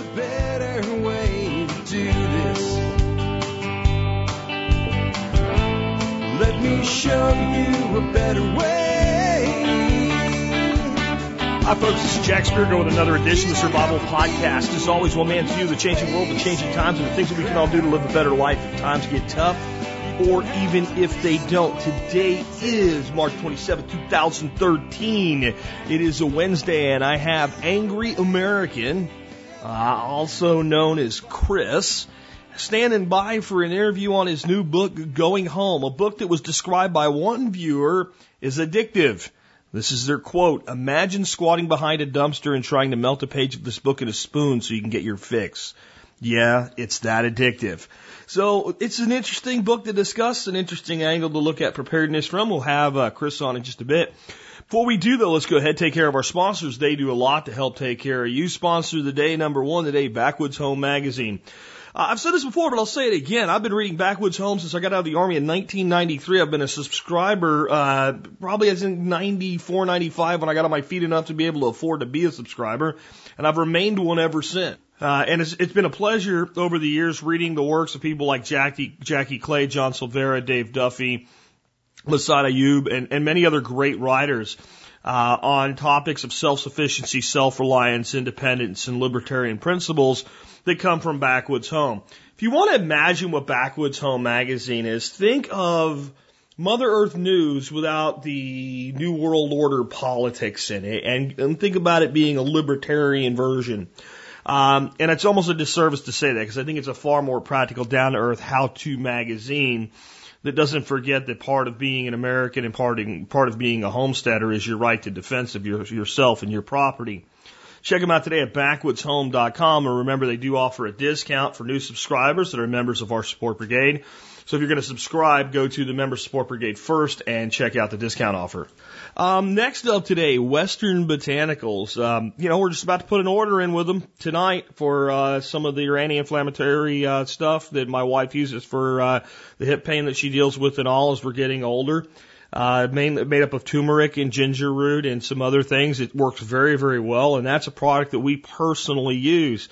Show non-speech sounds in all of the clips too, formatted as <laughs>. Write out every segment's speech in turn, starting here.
a better way to do this. Let me show you a better way. Hi, folks. This is Jack Spirko with another edition of the Survival Podcast. As always, one man's view of the changing world, the changing times, and the things that we can all do to live a better life if times get tough, or even if they don't. Today is March 27, 2013. It is a Wednesday, and I have Angry American, uh, also known as Chris, standing by for an interview on his new book, Going Home, a book that was described by one viewer as addictive. This is their quote. Imagine squatting behind a dumpster and trying to melt a page of this book in a spoon so you can get your fix. Yeah, it's that addictive. So it's an interesting book to discuss, an interesting angle to look at preparedness from. We'll have uh, Chris on in just a bit. Before we do though, let's go ahead and take care of our sponsors. They do a lot to help take care of you. Sponsor the day number one today, Backwoods Home Magazine. Uh, I've said this before, but I'll say it again. I've been reading Backwoods Home since I got out of the Army in 1993. I've been a subscriber, uh, probably as in 94, 95 when I got on my feet enough to be able to afford to be a subscriber. And I've remained one ever since. Uh, and it's, it's been a pleasure over the years reading the works of people like Jackie, Jackie Clay, John Silveira, Dave Duffy, Massad Ayoob, and, and many other great writers uh, on topics of self-sufficiency, self-reliance, independence, and libertarian principles that come from Backwoods Home. If you want to imagine what Backwoods Home magazine is, think of Mother Earth News without the New World Order politics in it, and, and think about it being a libertarian version. Um, and it's almost a disservice to say that because I think it's a far more practical, down to earth, how to magazine that doesn't forget that part of being an American and part of, part of being a homesteader is your right to defense of your, yourself and your property. Check them out today at backwoodshome.com and remember they do offer a discount for new subscribers that are members of our support brigade. So if you're going to subscribe, go to the member support brigade first and check out the discount offer. Um, next up today, Western Botanicals. Um, you know, we're just about to put an order in with them tonight for uh, some of their anti-inflammatory uh, stuff that my wife uses for uh, the hip pain that she deals with and all as we're getting older. Uh, mainly made up of turmeric and ginger root and some other things. It works very, very well, and that's a product that we personally use.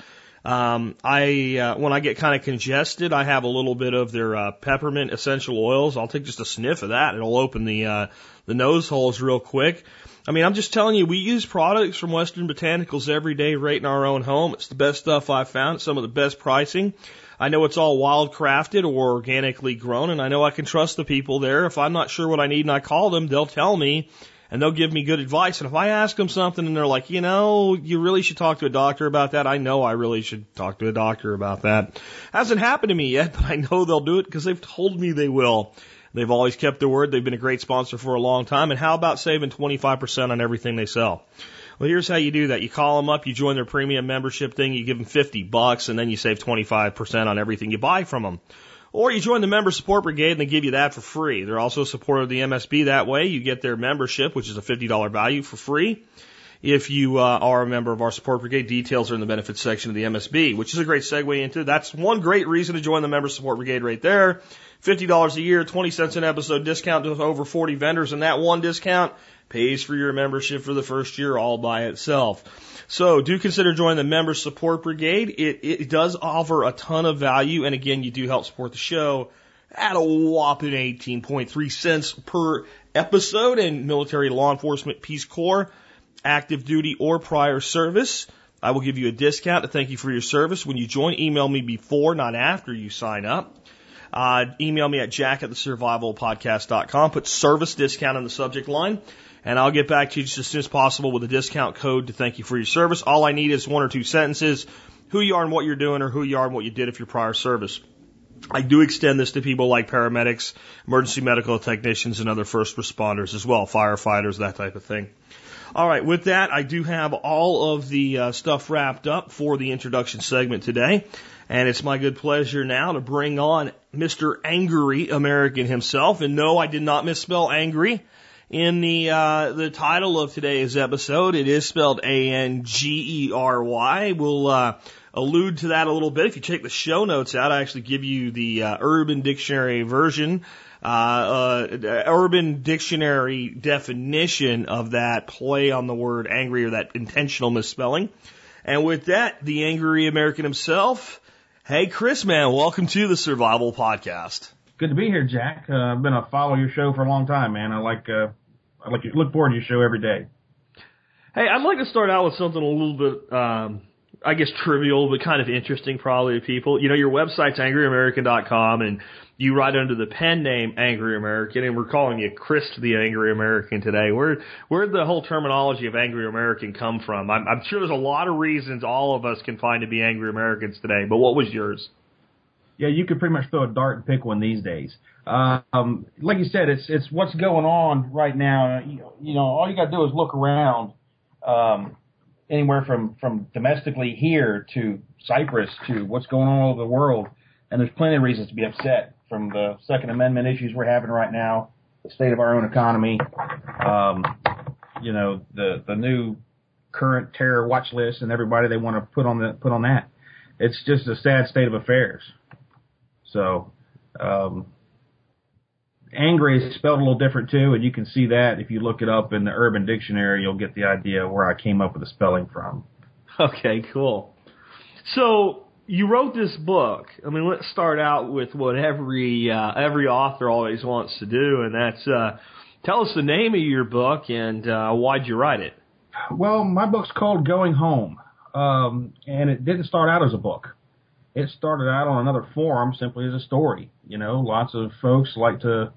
Um, I uh, when I get kind of congested, I have a little bit of their uh, peppermint essential oils. I'll take just a sniff of that. It'll open the uh, the nose holes real quick. I mean, I'm just telling you, we use products from Western Botanicals every day right in our own home. It's the best stuff I've found, some of the best pricing. I know it's all wild crafted or organically grown, and I know I can trust the people there. If I'm not sure what I need and I call them, they'll tell me and they'll give me good advice. And if I ask them something and they're like, you know, you really should talk to a doctor about that, I know I really should talk to a doctor about that. Hasn't happened to me yet, <laughs> but I know they'll do it because they've told me they will. They've always kept their word. They've been a great sponsor for a long time. And how about saving 25% on everything they sell? Well, here's how you do that. You call them up, you join their premium membership thing, you give them 50 bucks, and then you save 25% on everything you buy from them. Or you join the member support brigade and they give you that for free. They're also a supporter of the MSB that way. You get their membership, which is a $50 value for free. If you uh, are a member of our support brigade, details are in the benefits section of the MSB, which is a great segue into that's one great reason to join the member support brigade right there. $50 a year, 20 cents an episode discount to over 40 vendors, and that one discount pays for your membership for the first year all by itself. So do consider joining the member support brigade. It, it does offer a ton of value. And again, you do help support the show at a whopping 18.3 cents per episode in military law enforcement, Peace Corps, active duty or prior service. I will give you a discount to thank you for your service. When you join, email me before, not after you sign up. Uh, email me at jack at the. Put service discount in the subject line and I'll get back to you just as soon as possible with a discount code to thank you for your service. All I need is one or two sentences, who you are and what you're doing, or who you are and what you did if your prior service. I do extend this to people like paramedics, emergency medical technicians, and other first responders as well, firefighters, that type of thing. All right, with that, I do have all of the uh, stuff wrapped up for the introduction segment today. And it's my good pleasure now to bring on Mr. Angry American himself. And no, I did not misspell angry in the uh, the title of today's episode. It is spelled A N G E R Y. We'll uh, allude to that a little bit. If you check the show notes out, I actually give you the uh, Urban Dictionary version, uh, uh, Urban Dictionary definition of that play on the word angry or that intentional misspelling. And with that, the angry American himself. Hey, Chris, man, welcome to the Survival Podcast. Good to be here, Jack. Uh, I've been a follow your show for a long time, man. I like, uh, I like look forward to your show every day. Hey, I'd like to start out with something a little bit, um, I guess trivial, but kind of interesting probably to people. You know, your website's angryamerican.com and you write under the pen name Angry American, and we're calling you Chris the Angry American today. Where where'd the whole terminology of Angry American come from? I'm, I'm sure there's a lot of reasons all of us can find to be Angry Americans today, but what was yours? Yeah, you could pretty much throw a dart and pick one these days. Um, like you said, it's it's what's going on right now. You, you know, all you got to do is look around. Um, anywhere from from domestically here to Cyprus to what's going on all over the world, and there's plenty of reasons to be upset from the Second Amendment issues we're having right now, the state of our own economy, um, you know, the the new current terror watch list, and everybody they want to put on the put on that. It's just a sad state of affairs. So, um, angry is spelled a little different too, and you can see that if you look it up in the Urban Dictionary, you'll get the idea where I came up with the spelling from. <laughs> Okay, cool. So you wrote this book. I mean, let's start out with what every uh, every author always wants to do, and that's uh, tell us the name of your book and uh, why'd you write it. Well, my book's called Going Home, um, and it didn't start out as a book. It started out on another forum simply as a story. You know, lots of folks like to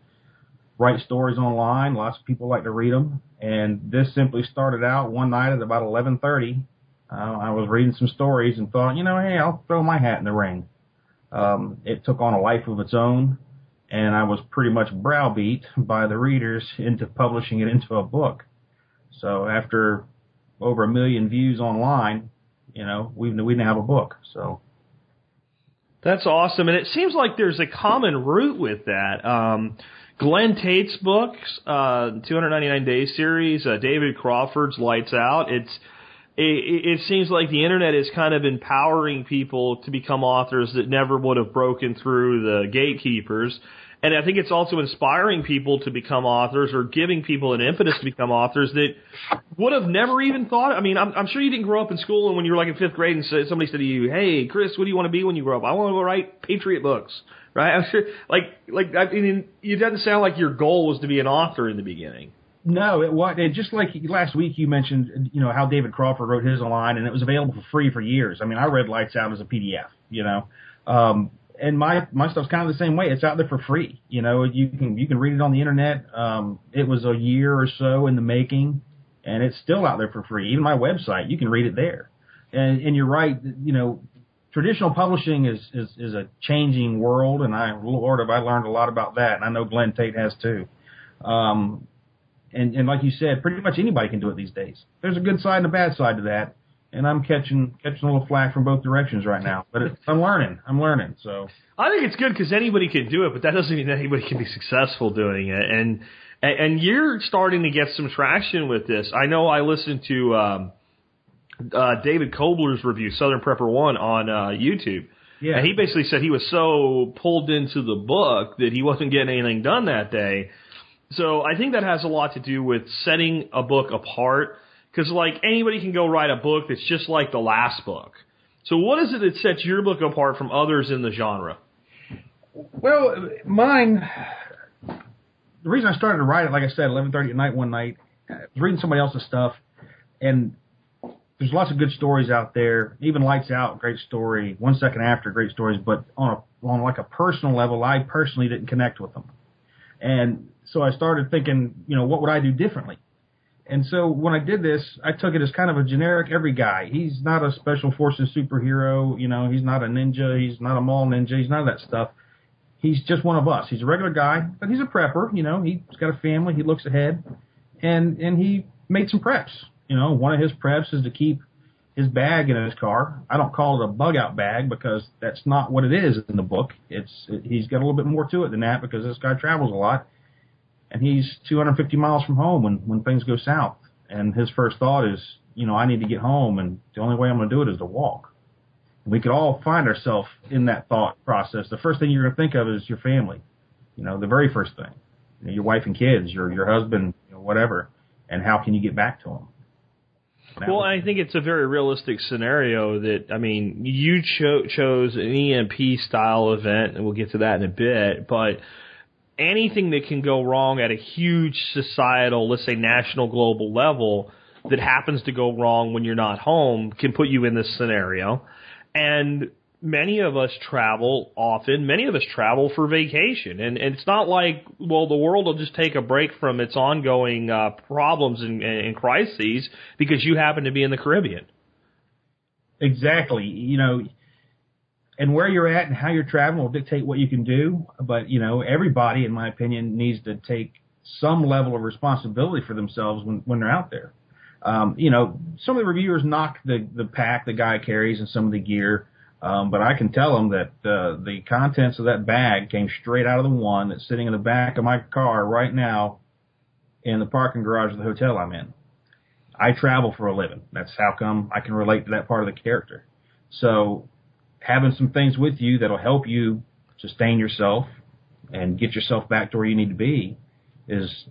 write stories online. Lots of people like to read them, and this simply started out one night at about 11:30 uh, I was reading some stories and thought, you know, hey, I'll throw my hat in the ring. Um, it took on a life of its own, and I was pretty much browbeat by the readers into publishing it into a book. So after over a million views online, you know, we we didn't have a book. So that's awesome, and it seems like there's a common root with that. Um, Glen Tate's books, uh, 299 Days series, uh, David Crawford's Lights Out. It's it, it seems like the internet is kind of empowering people to become authors that never would have broken through the gatekeepers. And I think it's also inspiring people to become authors or giving people an impetus to become authors that would have never even thought. I mean, I'm, I'm sure you didn't grow up in school and when you were like in fifth grade and somebody said to you, "Hey, Chris, what do you want to be when you grow up?" I want to write patriot books, right? I'm sure, like, like I mean, it doesn't sound like your goal was to be an author in the beginning. No, it was it just like last week you mentioned, you know, how David Crawford wrote his online and it was available for free for years. I mean, I read Lights Out as a PDF, you know. Um and my my stuff's kind of the same way. It's out there for free. You know, you can you can read it on the internet. Um it was a year or so in the making and it's still out there for free. Even my website, you can read it there. And and you're right, you know, traditional publishing is is is a changing world and I Lord have I learned a lot about that and I know Glen Tate has too. Um and and like you said, pretty much anybody can do it these days. There's a good side and a bad side to that, and I'm catching catching a little flack from both directions right now. But it, I'm learning. I'm learning. So I think it's good because anybody can do it, but that doesn't mean anybody can be successful doing it. And and you're starting to get some traction with this. I know I listened to um, uh, David Kobler's review, Southern Prepper One, on uh, YouTube. Yeah. And he basically said he was so pulled into the book that he wasn't getting anything done that day so I think that has a lot to do with setting a book apart. Because like anybody can go write a book that's just like the last book. So what is it that sets your book apart from others in the genre? Well, mine. The reason I started to write it, like I said, 11:30 at night one night, I was reading somebody else's stuff, and there's lots of good stories out there. Even Lights Out, great story. One Second After, great stories. But on a on like a personal level, I personally didn't connect with them. And so I started thinking, you know, what would I do differently? And so when I did this, I took it as kind of a generic every guy. He's not a special forces superhero, you know, he's not a ninja, he's not a mall ninja, he's none of that stuff. He's just one of us. He's a regular guy, but he's a prepper, you know, he's got a family, he looks ahead. And and he made some preps. You know, one of his preps is to keep his bag in his car. I don't call it a bug out bag because that's not what it is in the book. It's it, he's got a little bit more to it than that because this guy travels a lot and he's 250 miles from home when when things go south. And his first thought is, you know, I need to get home, and the only way I'm going to do it is to walk. We could all find ourselves in that thought process. The first thing you're going to think of is your family. You know, the very first thing, you know, your wife and kids, your your husband, you know, whatever. And how can you get back to them? Well, I think it's a very realistic scenario that I mean, you cho- chose an EMP style event, and we'll get to that in a bit. But anything that can go wrong at a huge societal, let's say national, global level, that happens to go wrong when you're not home, can put you in this scenario. And many of us travel often. Many of us travel for vacation, and, and it's not like well, the world will just take a break from its ongoing uh, problems and, and crises because you happen to be in the Caribbean. Exactly. You know, and where you're at and how you're traveling will dictate what you can do. But you know, everybody, in my opinion, needs to take some level of responsibility for themselves when when they're out there. Um, you know, some of the reviewers knock the the pack the guy carries and some of the gear. Um, but I can tell them that uh, the contents of that bag came straight out of the one that's sitting in the back of my car right now in the parking garage of the hotel I'm in. I travel for a living. That's how come I can relate to that part of the character. So having some things with you that'll help you sustain yourself and get yourself back to where you need to be is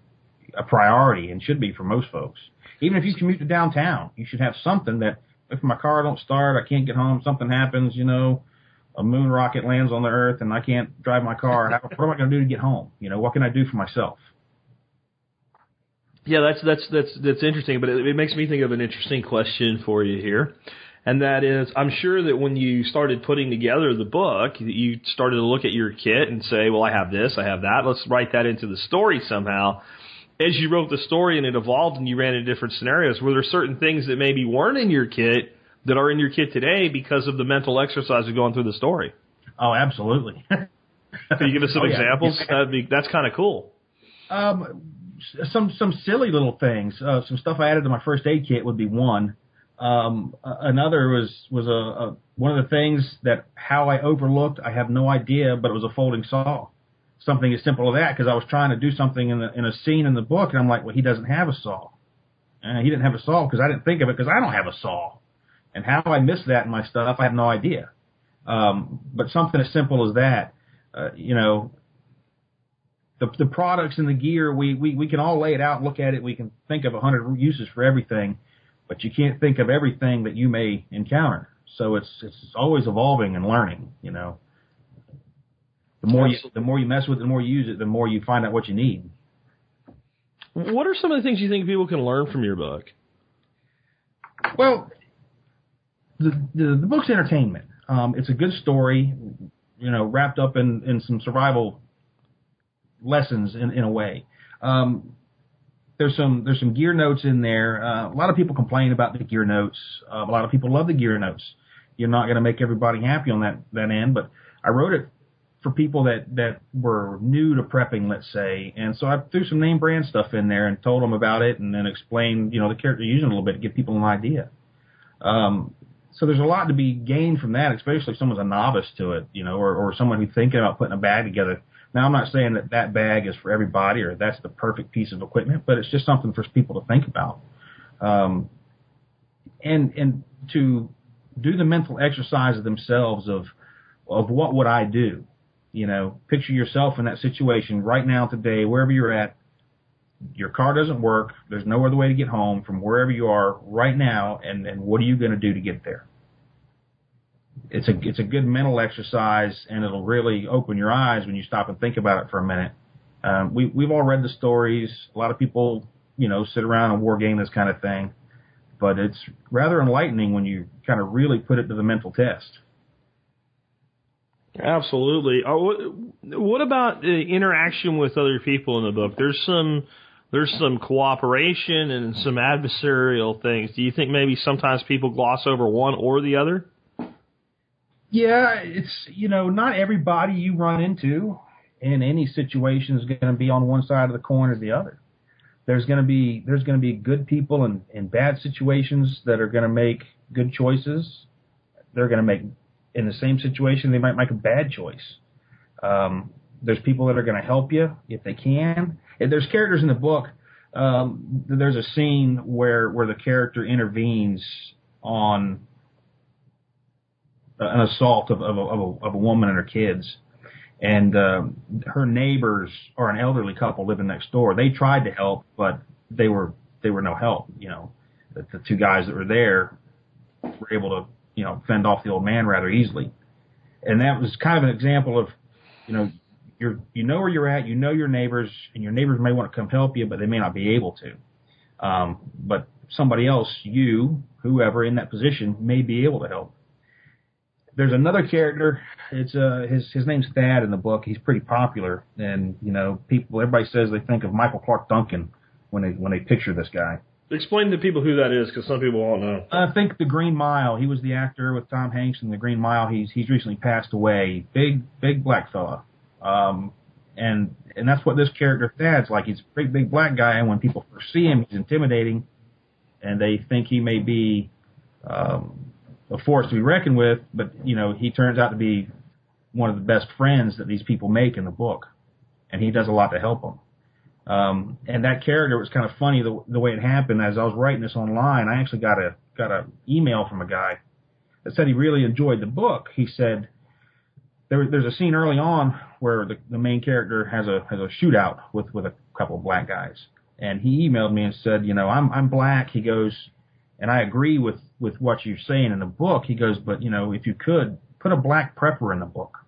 a priority and should be for most folks. Even if you commute to downtown, you should have something that if my car don't start, I can't get home, something happens, you know, a moon rocket lands on the earth and I can't drive my car. What am I going to do to get home? You know, what can I do for myself? Yeah, that's that's that's that's interesting, but it, it makes me think of an interesting question for you here, and that is, I'm sure that when you started putting together the book, you started to look at your kit and say, well, I have this, I have that. Let's write that into the story somehow. As you wrote the story and it evolved and you ran into different scenarios, were there certain things that maybe weren't in your kit that are in your kit today because of the mental exercise of going through the story? Oh, absolutely. <laughs> Can you give us some Oh, yeah. examples? Be, that's kind of cool. Um, some some silly little things. Uh, some stuff I added to my first aid kit would be one. Um, another was was a, a one of the things that how I overlooked. I have no idea, but it was a folding saw. Something as simple as that because I was trying to do something in the in a scene in the book, and I'm like, well, he doesn't have a saw. And he didn't have a saw because I didn't think of it because I don't have a saw. And how I missed that in my stuff, I have no idea. Um, but something as simple as that, uh, you know, the the products and the gear we, we we can all lay it out look at it we can think of a hundred uses for everything but you can't think of everything that you may encounter so it's it's always evolving and learning you know the more you the more you mess with it the more you use it the more you find out what you need What are some of the things you think people can learn from your book? Well, the the, the book's entertainment. Um, it's a good story, you know, wrapped up in, in some survival lessons in, in a way. Um, there's some there's some gear notes in there. Uh, a lot of people complain about the gear notes. Uh, a lot of people love the gear notes. You're not going to make everybody happy on that that end, but I wrote it for people that that were new to prepping, let's say, and so I threw some name brand stuff in there and told them about it, and then explained you know the character using a little bit to give people an idea. Um, so there's a lot to be gained from that, especially if someone's a novice to it, you know, or, or someone who's thinking about putting a bag together. Now, I'm not saying that that bag is for everybody or that's the perfect piece of equipment, but it's just something for people to think about. Um, and and to do the mental exercise of themselves of of what would I do? You know, picture yourself in that situation right now today, wherever you're at. Your car doesn't work. There's no other way to get home from wherever you are right now, and and what are you going to do to get there? It's a it's a good mental exercise, and it'll really open your eyes when you stop and think about it for a minute. Um, we we've all read the stories. A lot of people, you know, sit around and war game this kind of thing, but it's rather enlightening when you kind of really put it to the mental test. Absolutely. Uh, what, what about the interaction with other people in the book? There's some there's some cooperation and some adversarial things. Do you think maybe sometimes people gloss over one or the other? Yeah, it's you know not everybody you run into in any situation is going to be on one side of the coin or the other. There's going to be there's going to be good people in in bad situations that are going to make good choices. They're going to make in the same situation they might make a bad choice. Um, there's people that are going to help you if they can. And there's characters in the book. Um, there's a scene where where the character intervenes on an assault of, of, a, of, a, of a woman and her kids. And um, her neighbors are an elderly couple living next door. They tried to help, but they were they were no help. You know, that the two guys that were there were able to, you know, fend off the old man rather easily. And that was kind of an example of, you know, you're you know where you're at, you know your neighbors, and your neighbors may want to come help you, but they may not be able to. Um, but somebody else, you, whoever in that position, may be able to help. There's another character. It's uh his his name's Thad in the book. He's pretty popular, and you know people everybody says they think of Michael Clarke Duncan when they when they picture this guy. Explain to people who that is, because some people won't know. I think The Green Mile. He was the actor with Tom Hanks in The Green Mile. He's he's recently passed away. Big big black fella. Um, and and that's what this character Thad's like. He's a big big black guy, and when people first see him, he's intimidating, and they think he may be um, a force to be reckoned with. But you know, he turns out to be one of the best friends that these people make in the book, and he does a lot to help them. Um, and that character was kind of funny the, the way it happened. As I was writing this online, I actually got a got a email from a guy that said he really enjoyed the book. He said there, there's a scene early on where the, the main character has a has a shootout with with a couple of black guys, and he emailed me and said, you know, I'm I'm black. He goes, and I agree with with what you're saying in the book. He goes, but you know, if you could put a black prepper in the book.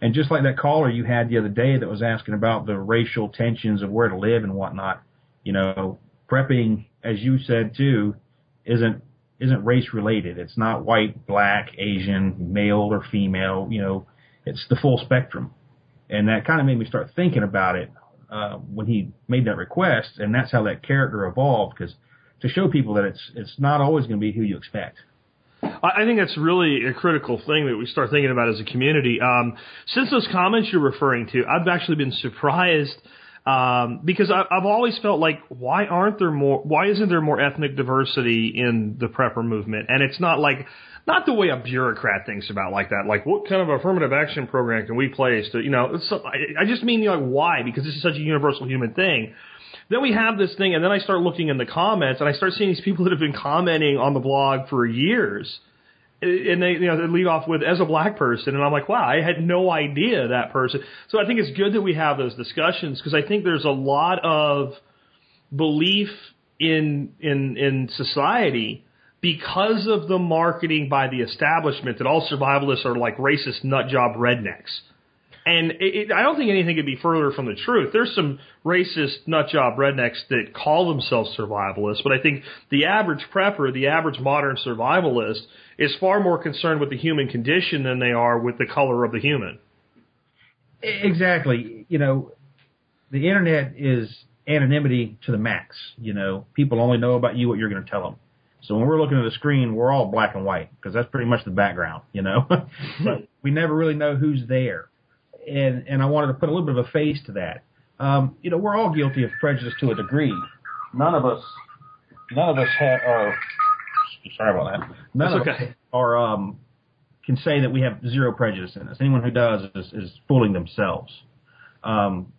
And just like that caller you had the other day that was asking about the racial tensions of where to live and whatnot, you know, prepping, as you said too, isn't isn't race related. It's not white, black, Asian, male or female. You know, it's the full spectrum, and that kind of made me start thinking about it uh, when he made that request, and that's how that character evolved. Because to show people that it's it's not always going to be who you expect. I think that's really a critical thing that we start thinking about as a community. Um, since those comments you're referring to, I've actually been surprised um, because I, I've always felt like why aren't there more? Why isn't there more ethnic diversity in the prepper movement? And it's not like not the way a bureaucrat thinks about like that. Like what kind of affirmative action program can we place to you know? I, I just mean you know, like why? Because this is such a universal human thing. Then we have this thing, and then I start looking in the comments, and I start seeing these people that have been commenting on the blog for years. And they you know they lead off with as a black person and I'm like wow I had no idea that person. So I think it's good that we have those discussions because I think there's a lot of belief in in in society because of the marketing by the establishment that all survivalists are like racist nut job rednecks and it, it, I don't think anything could be further from the truth. There's some racist nutjob rednecks that call themselves survivalists, but I think the average prepper, the average modern survivalist, is far more concerned with the human condition than they are with the color of the human. Exactly. You know, the internet is anonymity to the max. You know, people only know about you what you're going to tell them. So when we're looking at the screen, we're all black and white because that's pretty much the background, you know. <laughs> but we never really know who's there and and I wanted to put a little bit of a face to that. Um, you know, we're all guilty of prejudice to a degree. None of us, none of us have, are. Sorry about that. None That's of okay. us are um, can say that we have zero prejudice in us. Anyone who does is, is fooling themselves. Um,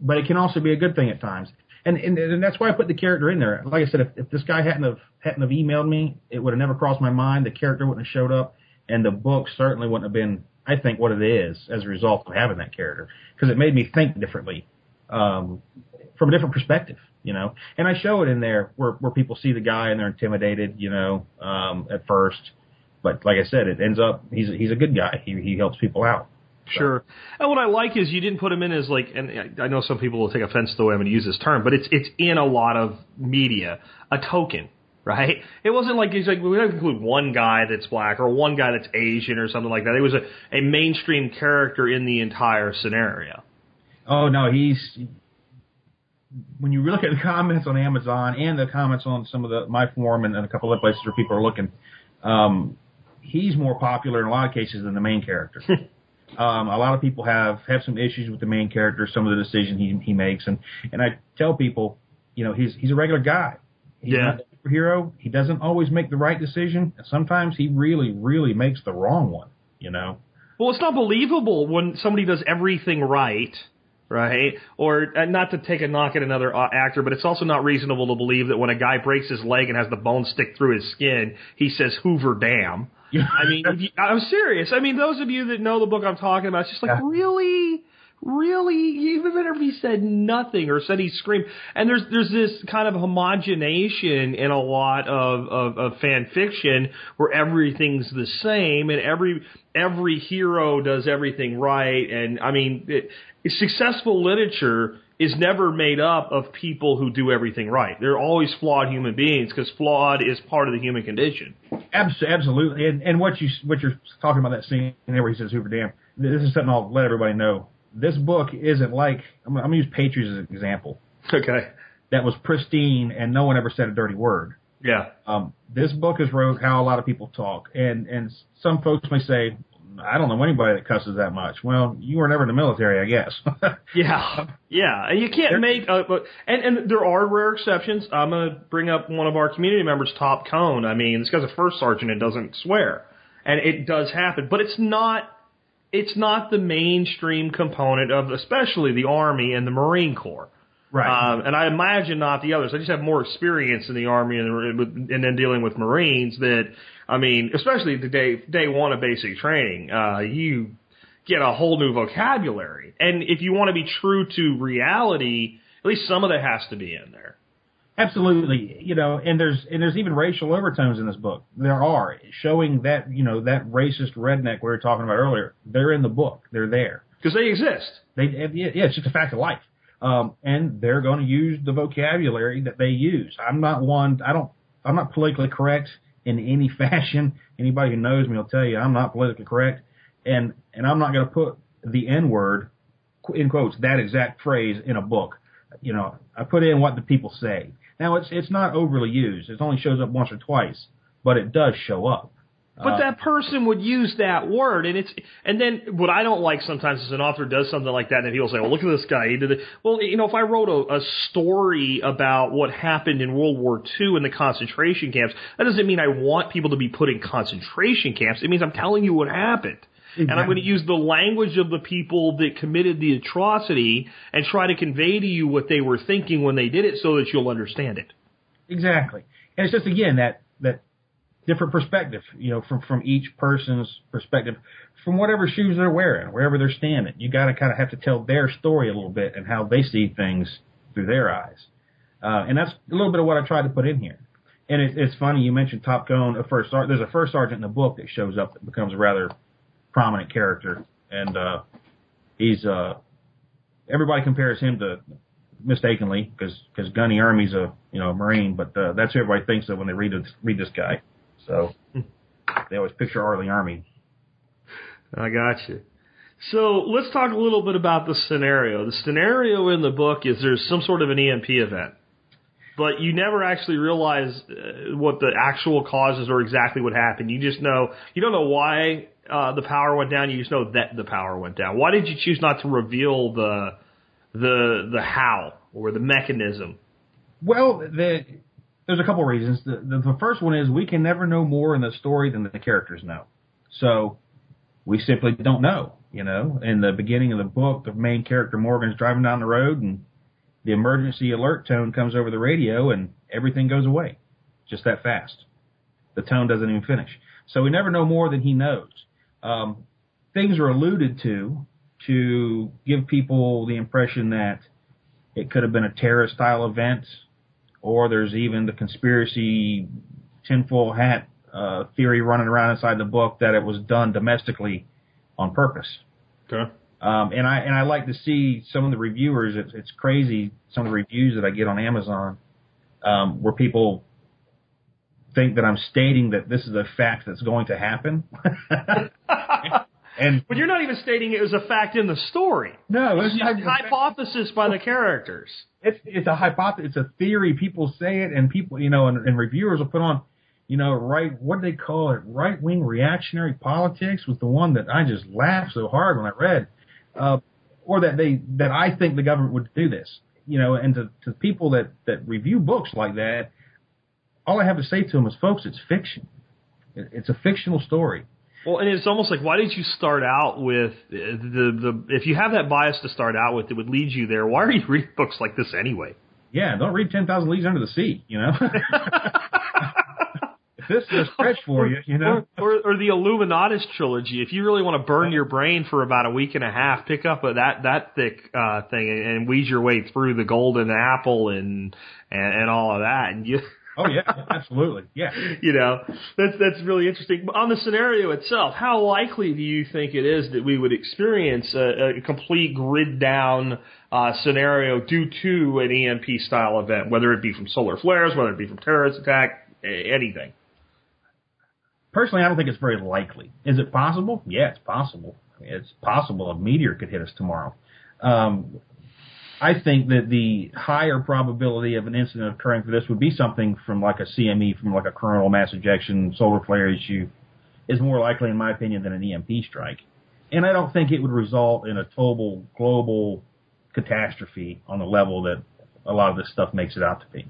but it can also be a good thing at times. And, and and that's why I put the character in there. Like I said, if, if this guy hadn't have hadn't have emailed me, it would have never crossed my mind. The character wouldn't have showed up, and the book certainly wouldn't have been I think, what it is as a result of having that character because it made me think differently um, from a different perspective, you know. And I show it in there where where people see the guy and they're intimidated, you know, um, at first. But like I said, it ends up he's he's a good guy. He he helps people out. Sure. And what I like is you didn't put him in as like, and I know some people will take offense to the way I'm going to use this term, but it's it's in a lot of media, a token right? It wasn't like he's like we don't include one guy that's black or one guy that's Asian or something like that. It was a, a mainstream character in the entire scenario. Oh no, he's when you look at the comments on Amazon and the comments on some of the my forum and, and a couple of other places where people are looking, um, he's more popular in a lot of cases than the main character. <laughs> um, a lot of people have have some issues with the main character, some of the decisions he he makes, and and I tell people, you know, he's he's a regular guy. He's Yeah. not superhero. He doesn't always make the right decision. Sometimes he really, really makes the wrong one. You know. Well, it's not believable when somebody does everything right, right? Or uh, not to take a knock at another uh, actor, but it's also not reasonable to believe that when a guy breaks his leg and has the bone stick through his skin, he says Hoover Dam. <laughs> I mean, you, I'm serious. I mean, those of you that know the book I'm talking about, it's just like, Yeah. really? Really? Even if he said nothing or said he screamed. And there's there's this kind of homogenation in a lot of, of, of fan fiction where everything's the same and every every hero does everything right. And I mean, it, successful literature is never made up of people who do everything right. They're always flawed human beings because flawed is part of the human condition. Absolutely. And and what you what you're talking about that scene there where he says Hoover Dam. This is something I'll let everybody know. This book isn't like I'm, I'm gonna use Patriots as an example. Okay. That was pristine and no one ever said a dirty word. Yeah. Um, this book is wrote how a lot of people talk, and and some folks may say, I don't know anybody that cusses that much. Well, you were never in the military, I guess. <laughs> Yeah, yeah, and you can't There- make. Uh, but and and there are rare exceptions. I'm gonna bring up one of our community members, Top Cone. I mean, this guy's a first sergeant and doesn't swear, and it does happen. But it's not. It's not the mainstream component of, especially the Army and the Marine Corps. right. Um, and I imagine not the others. I just have more experience in the Army and, and then dealing with Marines that, I mean, especially the day, day one of basic training, uh, you get a whole new vocabulary. And if you want to be true to reality, at least some of that has to be in there. Absolutely, you know, and there's and there's even racial overtones in this book. There are showing that you know that racist redneck we were talking about earlier. They're in the book. They're there. Because they exist. They yeah, it's just a fact of life. Um, and they're going to use the vocabulary that they use. I'm not one. I don't. I'm not politically correct in any <laughs> fashion. Anybody who knows me will tell you I'm not politically correct, and and I'm not going to put the N word in quotes that exact phrase in a book. You know, I put in what the people say. Now it's it's not overly used. It only shows up once or twice, but it does show up. But uh, that person would use that word, and it's and then what I don't like sometimes is an author does something like that, and people say, "Well, look at this guy. He did it." Well, you know, if I wrote a, a story about what happened in World War II in the concentration camps, that doesn't mean I want people to be put in concentration camps. It means I'm telling you what happened. And I'm going to use the language of the people that committed the atrocity and try to convey to you what they were thinking when they did it so that you'll understand it. Exactly. And it's just again that that different perspective, you know, from from each person's perspective, from whatever shoes they're wearing, wherever they're standing. You got to kind of have to tell their story a little bit and how they see things through their eyes. Uh, and that's a little bit of what I tried to put in here. And it, it's funny you mentioned Top Gun, a first ser- there's a first sergeant in the book that shows up that becomes a rather prominent character, and uh, he's uh, everybody compares him to mistakenly because because Gunny Ermey's a you know a Marine, but uh, that's who everybody thinks of when they read this, read this guy. So they always picture R. Lee Ermey. I got you. So let's talk a little bit about the scenario. The scenario in the book is there's some sort of an EMP event, but you never actually realize uh, what the actual causes or exactly what happened. You just know you don't know why uh, the power went down. You just know that the power went down. Why did you choose not to reveal the the the how or the mechanism? Well, the, there's a couple reasons. The, the the first one is we can never know more in the story than the characters know. So we simply don't know. You know, in the beginning of the book, the main character Morgan's driving down the road and the emergency alert tone comes over the radio and everything goes away. Just that fast. The tone doesn't even finish. So we never know more than he knows. Um, things are alluded to to give people the impression that it could have been a terrorist style event, or there's even the conspiracy tinfoil hat uh, theory running around inside the book that it was done domestically on purpose. Okay. Um, and I and I like to see some of the reviewers. It's, it's crazy some of the reviews that I get on Amazon, um, where people think that I'm stating that this is a fact that's going to happen. <laughs> and But you're not even stating it was a fact in the story. no, It's just hypothesis by the characters. it's it's a hypothesis. It's a theory. People say it, and people, you know, and, and reviewers will put on, you know, right. What do they call it? Right wing reactionary politics was the one that I just laughed so hard when I read, uh, or that they that I think the government would do this. You know, and to, to people that that review books like that, all I have to say to them is, folks, it's fiction. It's a fictional story. Well, and it's almost like why did you start out with the, the the if you have that bias to start out with, it would lead you there. Why are you <laughs> reading books like this anyway? Yeah, don't read Ten Thousand Leagues Under the Sea. You know. <laughs> this is a stretch for you, you know. Or, or, or the Illuminatus trilogy. If you really want to burn your brain for about a week and a half, pick up a, that that thick uh, thing and, and wheeze your way through the Golden Apple and and, and all of that, and you. Oh yeah, absolutely, yeah. <laughs> you know, that's that's really interesting. But on the scenario itself, how likely do you think it is that we would experience a, a complete grid down uh, scenario due to an EMP style event, whether it be from solar flares, whether it be from terrorist attack, anything? Personally, I don't think it's very likely. Is it possible? Yeah, it's possible. It's possible a meteor could hit us tomorrow. Um, I think that the higher probability of an incident occurring for this would be something from like a CME, from like a coronal mass ejection solar flare issue, is more likely, in my opinion, than an EMP strike. And I don't think it would result in a total global catastrophe on the level that a lot of this stuff makes it out to be.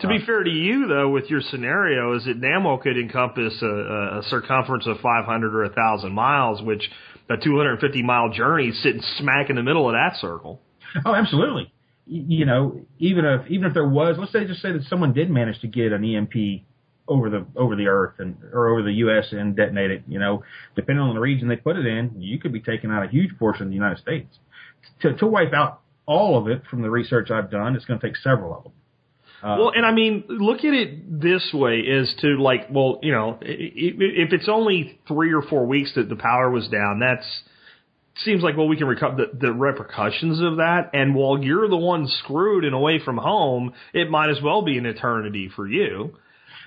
To be uh, fair to you, though, with your scenario, is that NAMO could encompass a, a circumference of 500 or 1,000 miles, which a 250 mile journey is sitting smack in the middle of that circle. Oh, absolutely. You know, even if even if there was, let's say, just say that someone did manage to get an EMP over the over the Earth and or over the U.S. and detonate it. You know, depending on the region they put it in, you could be taking out a huge portion of the United States. To to wipe out all of it, from the research I've done, it's going to take several of them. Uh, well, and I mean, look at it this way: is to like, well, you know, if it's only three or four weeks that the power was down, that's seems like well we can recover the, the repercussions of that and while you're the one screwed and away from home it might as well be an eternity for you.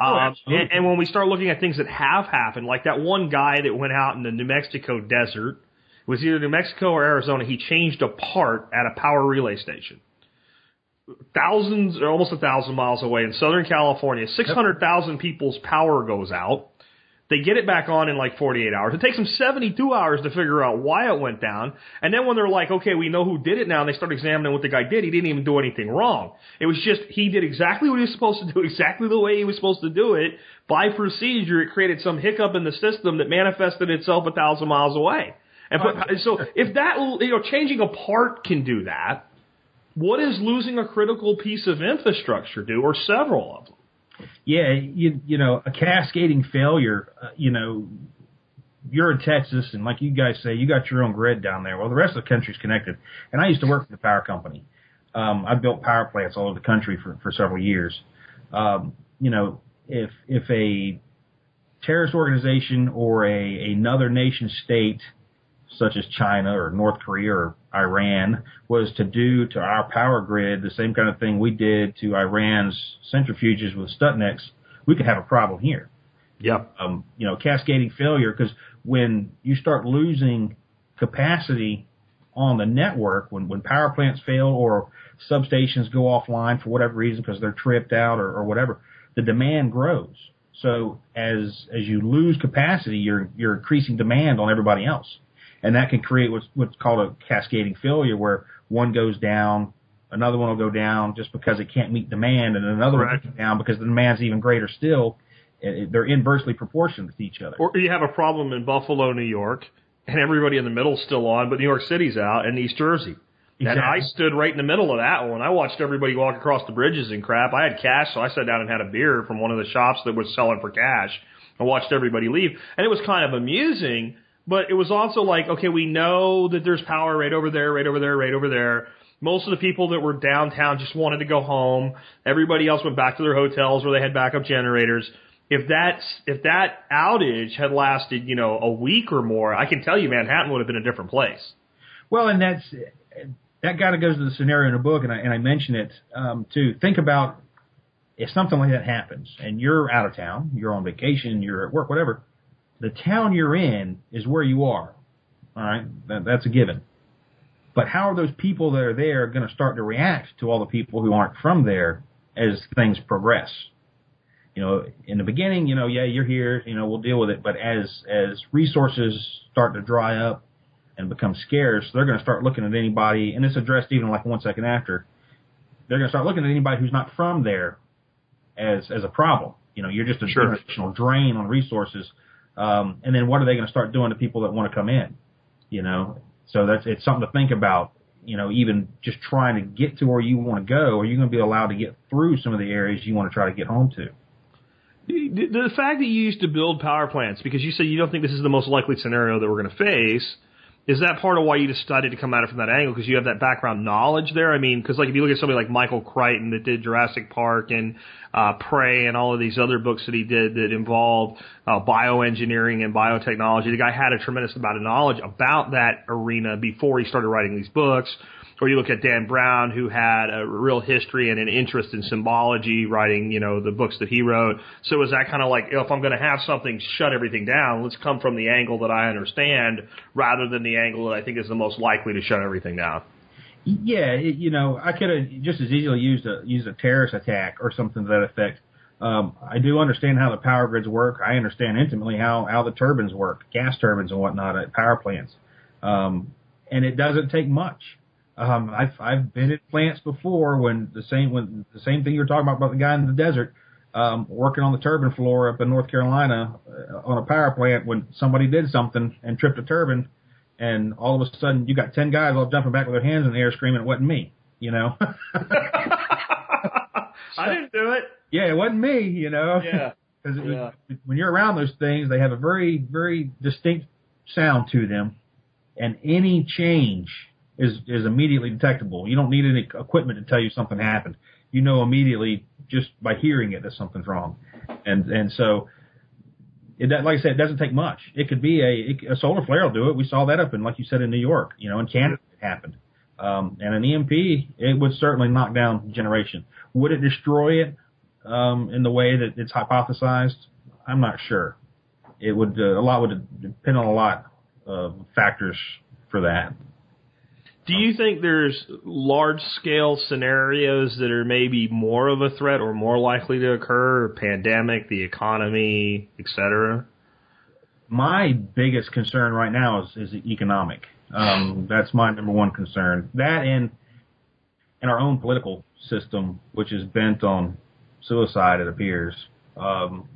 Oh, um, and, and when we start looking at things that have happened like that one guy that went out in the new mexico desert it was either new mexico or arizona he changed a part at a power relay station. Thousands or almost a thousand miles away in southern california 600000 people's power goes out they get it back on in like 48 hours. It takes them 72 hours to figure out why it went down. And then when they're like, okay, we know who did it now, and they start examining what the guy did, he didn't even do anything wrong. It was just, he did exactly what he was supposed to do, <laughs> exactly the way he was supposed to do it. By procedure, it created some hiccup in the system that manifested itself a thousand miles away. And put, so if that, you know, changing a part can do that, what does losing a critical piece of infrastructure do, or several of them? Yeah, you you know, a cascading failure. Uh, you know, you're in Texas, and like you guys say, you got your own grid down there. Well, the rest of the country's connected. And I used to work for the power company. Um, I built power plants all over the country for for several years. Um, you know, if if a terrorist organization or a another nation state such as China or North Korea or Iran was to do to our power grid the same kind of thing we did to Iran's centrifuges with Stuxnets, we could have a problem here. Yep. Um, you know, cascading failure because when you start losing capacity on the network, when when power plants fail or substations go offline for whatever reason because they're tripped out or, or whatever, the demand grows. So as as you lose capacity, you're you're increasing demand on everybody else and that can create what's what's called a cascading failure, where one goes down, another one will go down just because it can't meet demand, and another right. one goes down because the demand's even greater still. They're inversely proportional to each other. Or you have a problem in Buffalo, New York, and everybody in the middle's still on, but New York City's out, and East Jersey. Exactly. And I stood right in the middle of that one. I watched everybody walk across the bridges and crap. I had cash, so I sat down and had a beer from one of the shops that was selling for cash. I watched everybody leave, and it was kind of amusing but it was also like, okay, we know that there's power right over there, right over there, right over there. Most of the people that were downtown just wanted to go home. Everybody else went back to their hotels where they had backup generators. If that's if that outage had lasted, you know, a week or more, I can tell you Manhattan would have been a different place. Well, and that's that kind of goes to the scenario in the book, and I and I mention it um, too. Think about if something like that happens, and you're out of town, you're on vacation, you're at work, whatever the town you're in is where you are. All right, that, that's a given. But how are those people that are there going to start to react to all the people who aren't from there as things progress? You know, in the beginning, you know, yeah, you're here, you know, we'll deal with it. But as as resources start to dry up and become scarce, they're going to start looking at anybody, and it's addressed even like one second after. They're going to start looking at anybody who's not from there as as a problem. You know, you're just a Sure. additional drain on resources um, and then what are they going to start doing to people that want to come in? You know, so that's it's something to think about. You know, even just trying to get to where you want to go, are you going to be allowed to get through some of the areas you want to try to get home to? The, the fact that you used to build power plants because you said you don't think this is the most likely scenario that we're going to face. Is that part of why you decided to come at it from that angle? Because you have that background knowledge there. I mean, because like if you look at somebody like Michael Crichton that did Jurassic Park and uh, Prey and all of these other books that he did that involved uh, bioengineering and biotechnology, the guy had a tremendous amount of knowledge about that arena before he started writing these books. Or you look at Dan Brown, who had a real history and an interest in symbology, writing, you know, the books that he wrote. So is that kind of like, if I'm going to have something shut everything down, let's come from the angle that I understand rather than the angle that I think is the most likely to shut everything down? Yeah, it, you know, I could have just as easily used a used a terrorist attack or something to that effect. Um, I do understand how the power grids work. I understand intimately how how the turbines work, gas turbines and whatnot at power plants. Um, and it doesn't take much. Um, I've I've been at plants before when the same when the same thing you're talking about about the guy in the desert um, working on the turbine floor up in North Carolina uh, on a power plant when somebody did something and tripped a turbine, and all of a sudden you got ten guys all jumping back with their hands in the air screaming it wasn't me, you know. <laughs> <laughs> I didn't do it. Yeah, it wasn't me, you know. Yeah. <laughs> Because Yeah. when you're around those things, they have a very, very distinct sound to them, and any change is is immediately detectable. You don't need any equipment to tell you something happened. You know immediately just by hearing it that something's wrong, and and so. It, like I said, it doesn't take much. It could be a, a solar flare will do it. We saw that up in, like you said, in New York. You know, in Canada it happened. Um, and an EMP, it would certainly knock down generation. Would it destroy it? um, in the way that it's hypothesized? I'm not sure. It would uh, a lot would depend on a lot of factors for that. Do you think there's large scale scenarios that are maybe more of a threat or more likely to occur? Pandemic, the economy, et cetera? My biggest concern right now is, is economic. Um, that's my number one concern. That and and our own political system, which is bent on suicide, it appears. Um,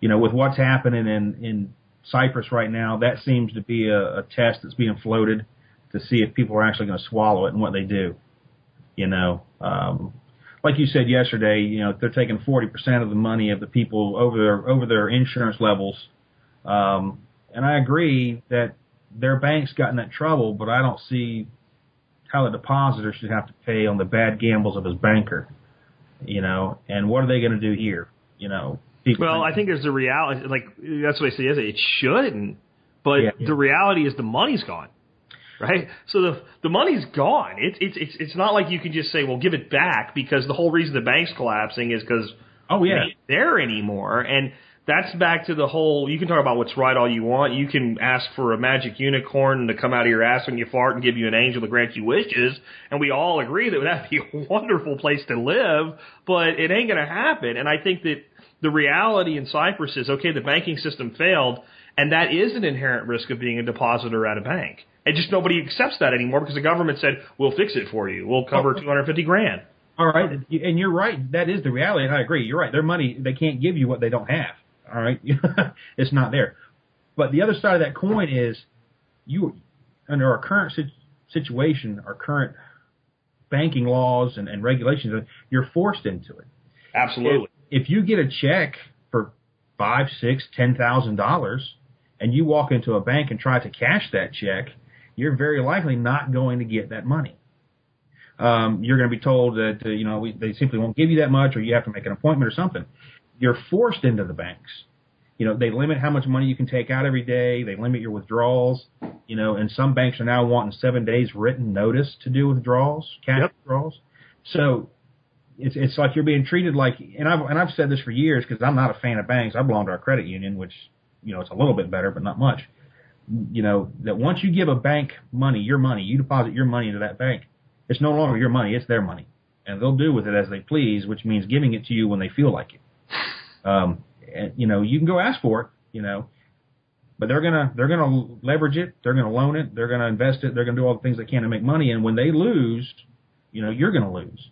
you know, with what's happening in in Cyprus right now, that seems to be a, a test that's being floated to see if people are actually going to swallow it and what they do. You know, um, like you said yesterday, you know, they're taking 40% of the money of the people over their over their insurance levels. Um, and I agree that their bank's got in that trouble, but I don't see how the depositor should have to pay on the bad gambles of his banker. You know, and what are they going to do here? You know, Well, I think there's the reality. Like that's what I say. Is it shouldn't, but Yeah, yeah. the reality is the money's gone, right? So the the money's gone. It's it's it's it's not like you can just say, well, give it back because the whole reason the bank's collapsing is because oh yeah, it ain't there anymore. And that's back to the whole. You can talk about what's right all you want. You can ask for a magic unicorn to come out of your ass when you fart and give you an angel to grant you wishes, and we all agree that that'd be a <laughs> wonderful place to live. But it ain't going to happen. And I think that the reality in Cyprus is okay. The banking system failed, and that is an inherent risk of being a depositor at a bank. And just nobody accepts that anymore because the government said we'll fix it for you. We'll cover 250 grand. All right, and you're right. That is the reality, and I agree. You're right. Their money, they can't give you what they don't have. All right, <laughs> it's not there. But the other side of that coin is, you under our current sit- situation, our current banking laws and, and regulations, you're forced into it. Absolutely. If, if you get a check for five, six, ten thousand dollars, and you walk into a bank and try to cash that check, you're very likely not going to get that money um, you're going to be told that uh, you know we, they simply won't give you that much, or you have to make an appointment or something. You're forced into the banks. You know they limit how much money you can take out every day. They limit your withdrawals. You know, and some banks are now wanting seven days written notice to do withdrawals, cash Yep. withdrawals. So it's it's like you're being treated like, and I've and I've said this for years because I'm not a fan of banks. I belong to our credit union, which you know it's a little bit better, but not much. You know that once you give a bank money, your money, you deposit your money into that bank it's no longer your money; it's their money, and they'll do with it as they please, which means giving it to you when they feel like it. Um, and, you know, you can go ask for it, you know, but they're gonna they're gonna leverage it, they're gonna loan it, they're gonna invest it, they're gonna do all the things they can to make money, and when they lose, you know, you're gonna lose.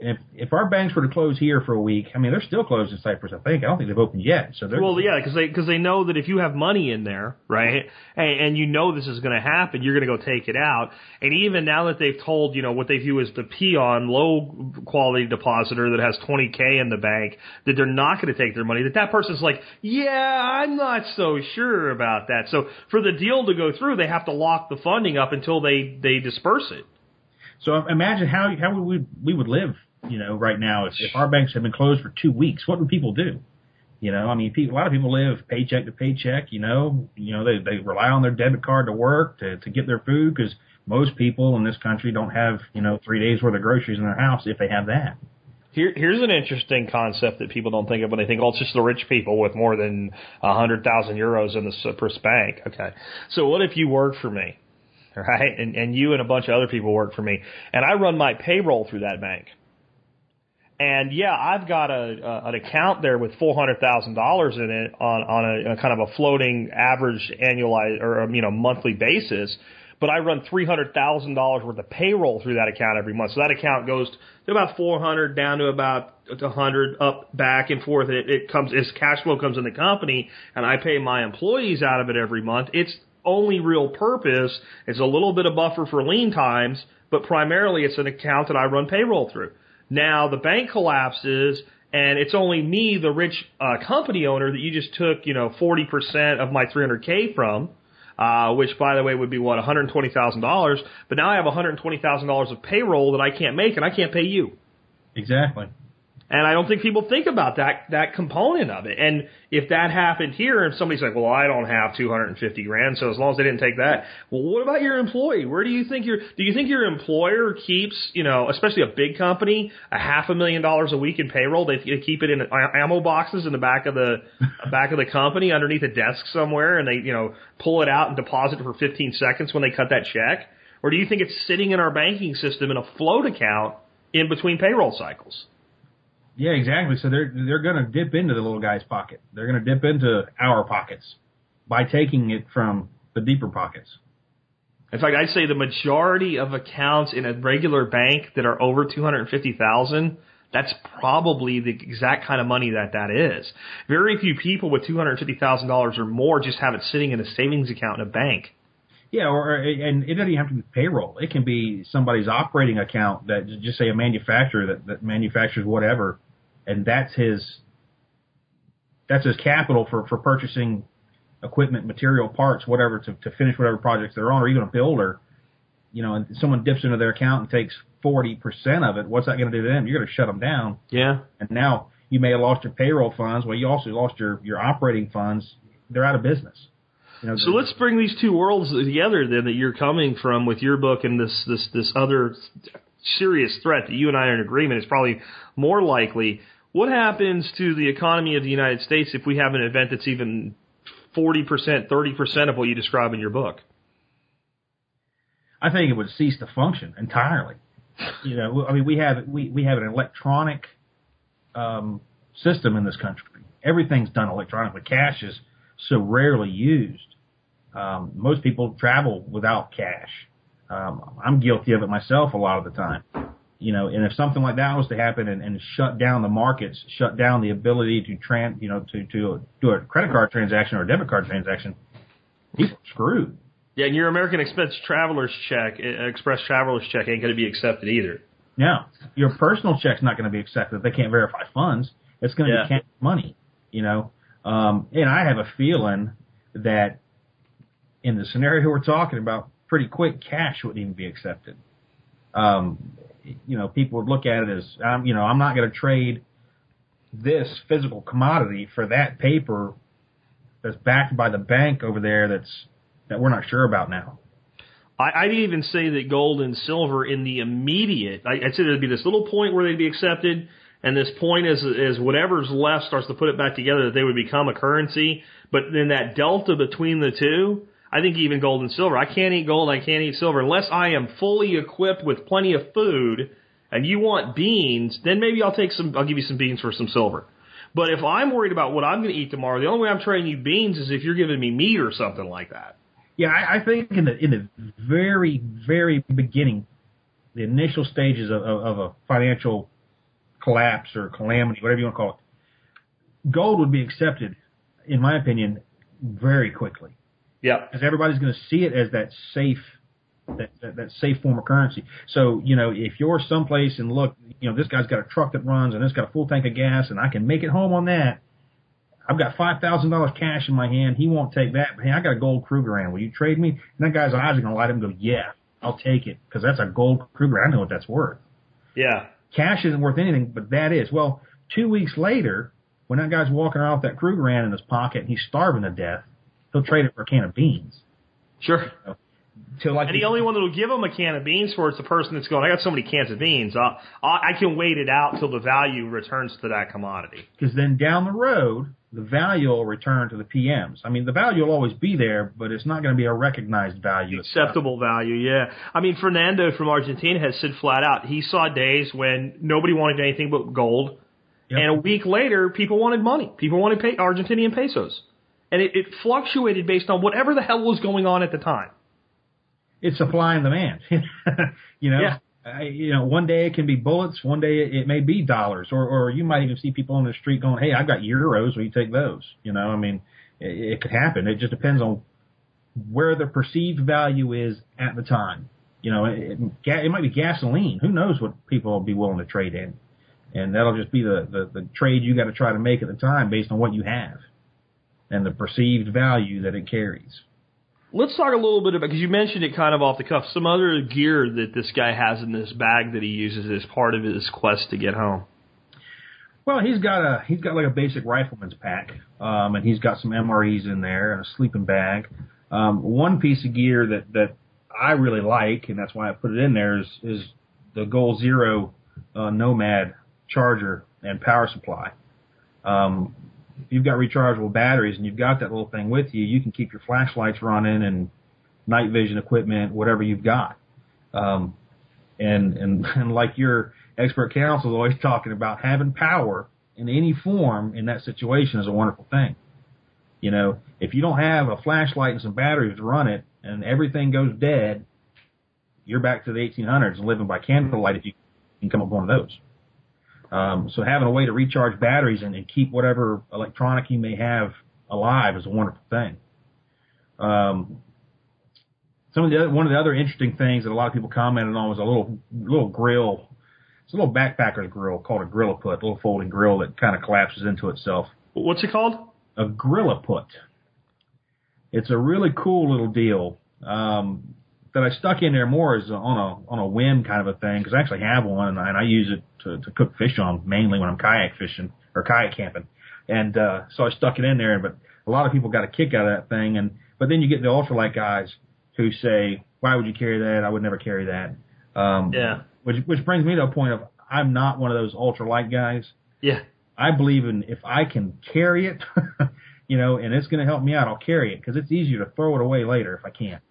If if our banks were to close here for a week, I mean they're still closed in Cyprus. I think I don't think they've opened yet. So they're Well, yeah, because they because they know that if you have money in there, right, and, and you know this is going to happen, you're going to go take it out. And even now that they've told you know what they view as the peon low quality depositor that has 20k in the bank that they're not going to take their money, that that person's like, yeah, I'm not so sure about that. So for the deal to go through, they have to lock the funding up until they they disperse it. So um, imagine how how would we we would live, you know, right now if, if our banks had been closed for two weeks. What would people do? You know, I mean, people, a lot of people live paycheck to paycheck. You know, you know they they rely on their debit card to work to to get their food because most people in this country don't have you know three days worth of groceries in their house if they have that. Here, here's an interesting concept that people don't think of when they think, oh, it's just the rich people with more than a hundred thousand euros in the Cyprus bank. Okay, so what if you work for me? <laughs> right? And, and you and a bunch of other people work for me, and I run my payroll through that bank. And yeah, I've got a, a an account there with four hundred thousand dollars in it on on a, a kind of a floating average annualized or um, you know monthly basis. But I run three hundred thousand dollars worth of payroll through that account every month. So that account goes to about four hundred down to about a hundred up back and forth. It, it comes as cash flow comes in the company, and I pay my employees out of it every month. It's only real purpose is a little bit of buffer for lean times, but primarily it's an account that I run payroll through. Now the bank collapses and it's only me, the rich uh, company owner that you just took, you know, 40% of my 300k from, uh, which by the way would be what, $120,000. But now I have $120,000 of payroll that I can't make and I can't pay you. Exactly. And I don't think people think about that that component of it. And if that happened here, and somebody's like, "Well, I don't have 250 grand, so as long as they didn't take that." Well, what about your employee? Where do you think your do you think your employer keeps, you know, especially a big company, a half a million dollars a week in payroll? They, they keep it in ammo boxes in the back of the <laughs> back of the company underneath a desk somewhere, and they, you know, pull it out and deposit it for 15 seconds when they cut that check. Or do you think it's sitting in our banking system in a float account in between payroll cycles? Yeah, exactly. So they're they're going to dip into the little guy's pocket. They're going to dip into our pockets by taking it from the deeper pockets. In fact, I'd say the majority of accounts in a regular bank that are over two hundred fifty thousand. That's probably the exact kind of money that that is. Very few people with two hundred fifty thousand dollars or more just have it sitting in a savings account in a bank. Yeah, or uh, and it doesn't even have to be payroll. It can be somebody's operating account that just say a manufacturer that, that manufactures whatever and that's his that's his capital for for purchasing equipment, material, parts, whatever to to finish whatever projects they're on, or even a builder. You know, and someone dips into their account and takes forty percent of it. What's that going to do to them? You're going to shut them down. Yeah. And now you may have lost your payroll funds. Well, you also lost your your operating funds. They're out of business. You know, so let's bring these two worlds together then that you're coming from with your book and this this this other serious threat that you and I are in agreement is probably more likely. What happens to the economy of the United States if we have an event that's even 40%, 30% of what you describe in your book? I think it would cease to function entirely. You know, I mean, we have we we have an electronic um, system in this country. Everything's done electronically. Cash is so rarely used. Um, most people travel without cash. Um, I'm guilty of it myself a lot of the time you know, and if something like that was to happen and, and shut down the markets, shut down the ability to tran, you know, to to do a credit card transaction or a debit card transaction, people are screwed. Yeah, and your American Express traveler's check, uh, Express traveler's check, ain't going to be accepted either. Yeah, your personal check's not going to be accepted. They can't verify funds. It's going to yeah. be cash money, you know. Um, and I have a feeling that in the scenario we're talking about, pretty quick cash wouldn't even be accepted. Um, you know, people would look at it as, um, you know, I'm not going to trade this physical commodity for that paper that's backed by the bank over there that's that we're not sure about now. I, I'd even say that gold and silver in the immediate, I, I'd say there'd be this little point where they'd be accepted, and this point is is whatever's left starts to put it back together that they would become a currency. But then that delta between the two, I think even gold and silver. I can't eat gold. I can't eat silver unless I am fully equipped with plenty of food. And you want beans, then maybe I'll take some. I'll give you some beans for some silver. But if I'm worried about what I'm going to eat tomorrow, the only way I'm trading you beans is if you're giving me meat or something like that. Yeah, I, I think in the in the very very beginning, the initial stages of, of, of a financial collapse or calamity, whatever you want to call it, gold would be accepted, in my opinion, very quickly Yep. because everybody's going to see it as that safe, that, that that safe form of currency. So you know, if you're someplace and look, you know, this guy's got a truck that runs and it's got a full tank of gas, and I can make it home on that. I've got five thousand dollars cash in my hand. He won't take that. But hey, I got a gold Krugerrand. Will you trade me? And that guy's eyes are going to light up and go, yeah, I'll take it because that's a gold Kruger. I know what that's worth. Yeah. Cash isn't worth anything, but that is. Well, two weeks later, when that guy's walking around with that Krugerrand in his pocket and he's starving to death, he'll trade it for a can of beans. Sure. Till like And the only one that'll give him a can of beans for it's the person that's going, I got so many cans of beans. I'll, I I can wait it out till the value returns to that commodity. because then down the road, the value will return to the PMs. I mean, the value will always be there, but it's not going to be a recognized value. Acceptable value, yeah. I mean, Fernando from Argentina has said flat out he saw days when nobody wanted anything but gold, Yep. and a week later, people wanted money. People wanted pay, Argentinian pesos, and it, it fluctuated based on whatever the hell was going on at the time. It's supply and demand. <laughs> you know, Yeah. I, you know, one day it can be bullets, one day it, it may be dollars, or or you might even see people on the street going, "Hey, I've got euros. Will you take those?" You know, I mean, it, it could happen. It just depends on where the perceived value is at the time. You know, it, it, it might be gasoline. Who knows what people will be willing to trade in, and that'll just be the the, the trade you got to try to make at the time based on what you have and the perceived value that it carries. Let's talk a little bit about because you mentioned it kind of off the cuff. Some other gear that this guy has in this bag that he uses as part of his quest to get home. Well, he's got a he's got like a basic rifleman's pack, um, and he's got some MREs in there and a sleeping bag. Um, one piece of gear that that I really like, and that's why I put it in there, is is the Goal Zero uh, Nomad charger and power supply. Um, if you've got rechargeable batteries and you've got that little thing with you, you can keep your flashlights running and night vision equipment, whatever you've got. Um, and, and, <laughs> and like your expert counsel is always talking about having power in any form in that situation is a wonderful thing. You know, if you don't have a flashlight and some batteries to run it and everything goes dead, you're back to the 1800s and living by candlelight if you can come up with one of those. Um, so having a way to recharge batteries and, and keep whatever electronic you may have alive is a wonderful thing. Um, some of the other, one of the other interesting things that a lot of people commented on was a little little grill. It's a little backpacker's grill called a Grilliput, a little folding grill that kind of collapses into itself. What's it called? A Grilliput. It's a really cool little deal um, that I stuck in there more a, on a on a whim kind of a thing because I actually have one and I, and I use it to, to cook fish on mainly when I'm kayak fishing or kayak camping, and uh, so I stuck it in there. But a lot of people got a kick out of that thing, and but then you get the ultralight guys who say, "Why would you carry that? I would never carry that." Um, Yeah. Which which brings me to a point of I'm not one of those ultralight guys. Yeah. I believe in if I can carry it, <laughs> you know, and it's going to help me out, I'll carry it because it's easier to throw it away later if I can't.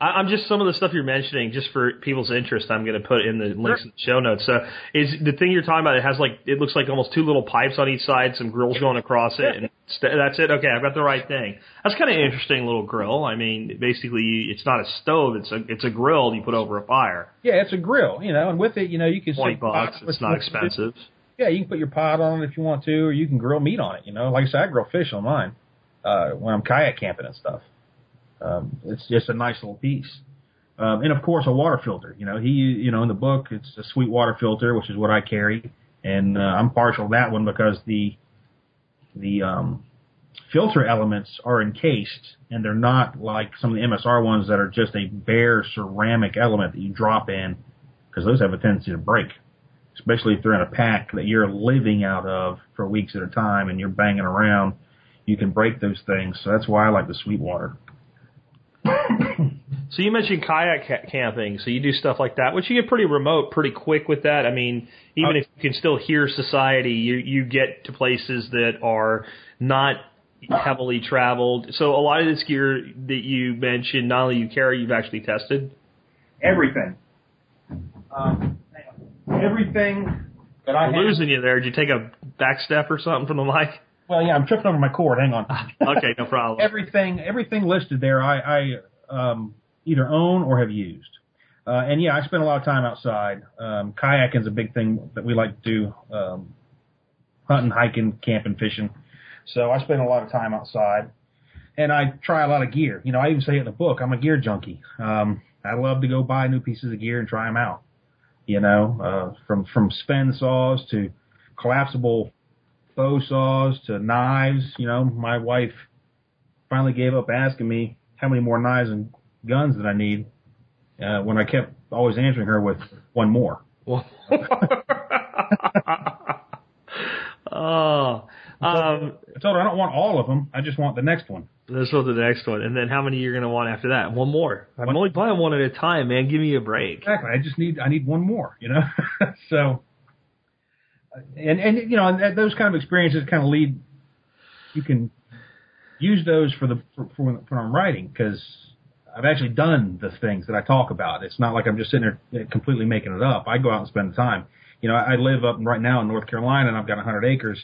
I, I'm just some of the stuff you're mentioning, just for people's interest. I'm going to put in the links in the show notes. So, is the thing you're talking about? It has like it looks like almost two little pipes on each side, some grills going across it, and st- that's it. Okay, I've got the right thing. That's kind of an interesting little grill. I mean, basically, you, it's not a stove; it's a it's a grill you put over a fire. Yeah, it's a grill, you know, and with it, you know, you can Twenty bucks. pot- It's not expensive. Yeah, you can put your pot on it if you want to, or you can grill meat on it. You know, like I said, I grill fish on mine uh, when I'm kayak camping and stuff. Um, it's just a nice little piece. Um, and of course, a water filter. You know, he, you know, in the book, it's a sweet water filter, which is what I carry, and uh, I'm partial to that one because the the um, filter elements are encased, and they're not like some of the MSR ones that are just a bare ceramic element that you drop in, because those have a tendency to break, especially if they're in a pack that you're living out of for weeks at a time and you're banging around. You can break those things, so that's why I like the sweet water. So you mentioned kayak ca- camping. So you do stuff like that, which you get pretty remote, pretty quick with that. I mean, even Oh. if you can still hear society, you you get to places that are not heavily traveled. So a lot of this gear that you mentioned, not only you carry, you've actually tested. Everything. Um, everything that I I'm have. losing you there. Did you take a back step or something from the mic? Well, yeah, I'm tripping over my cord. Hang on. <laughs> Okay, no problem. everything everything listed there I, I um, either own or have used. Uh, and yeah, I spend a lot of time outside. Um, kayaking's a big thing that we like to do. Um, hunting, hiking, camping, fishing. So I spend a lot of time outside, and I try a lot of gear. You know, I even say it in the book. I'm a gear junkie. Um, I love to go buy new pieces of gear and try them out. You know, uh, from from spin saws to collapsible bow saws to knives. You know, my wife finally gave up asking me how many more knives and guns that I need uh, when I kept always answering her with one more. Well, <laughs> oh, um, I told her I don't want all of them. I just want the next one. Let's go to the next one, and then how many you're gonna want after that? One more. I'm One- only buying one at a time, man. Give me a break. Exactly. I just need I need one more. You know. <laughs> so, and and you know and those kind of experiences kind of lead. You can use those for the for, for when, when I'm writing because I've actually done the things that I talk about. It's not like I'm just sitting there completely making it up. I go out and spend time. You know, I, I live up right now in North Carolina and I've got 100 acres,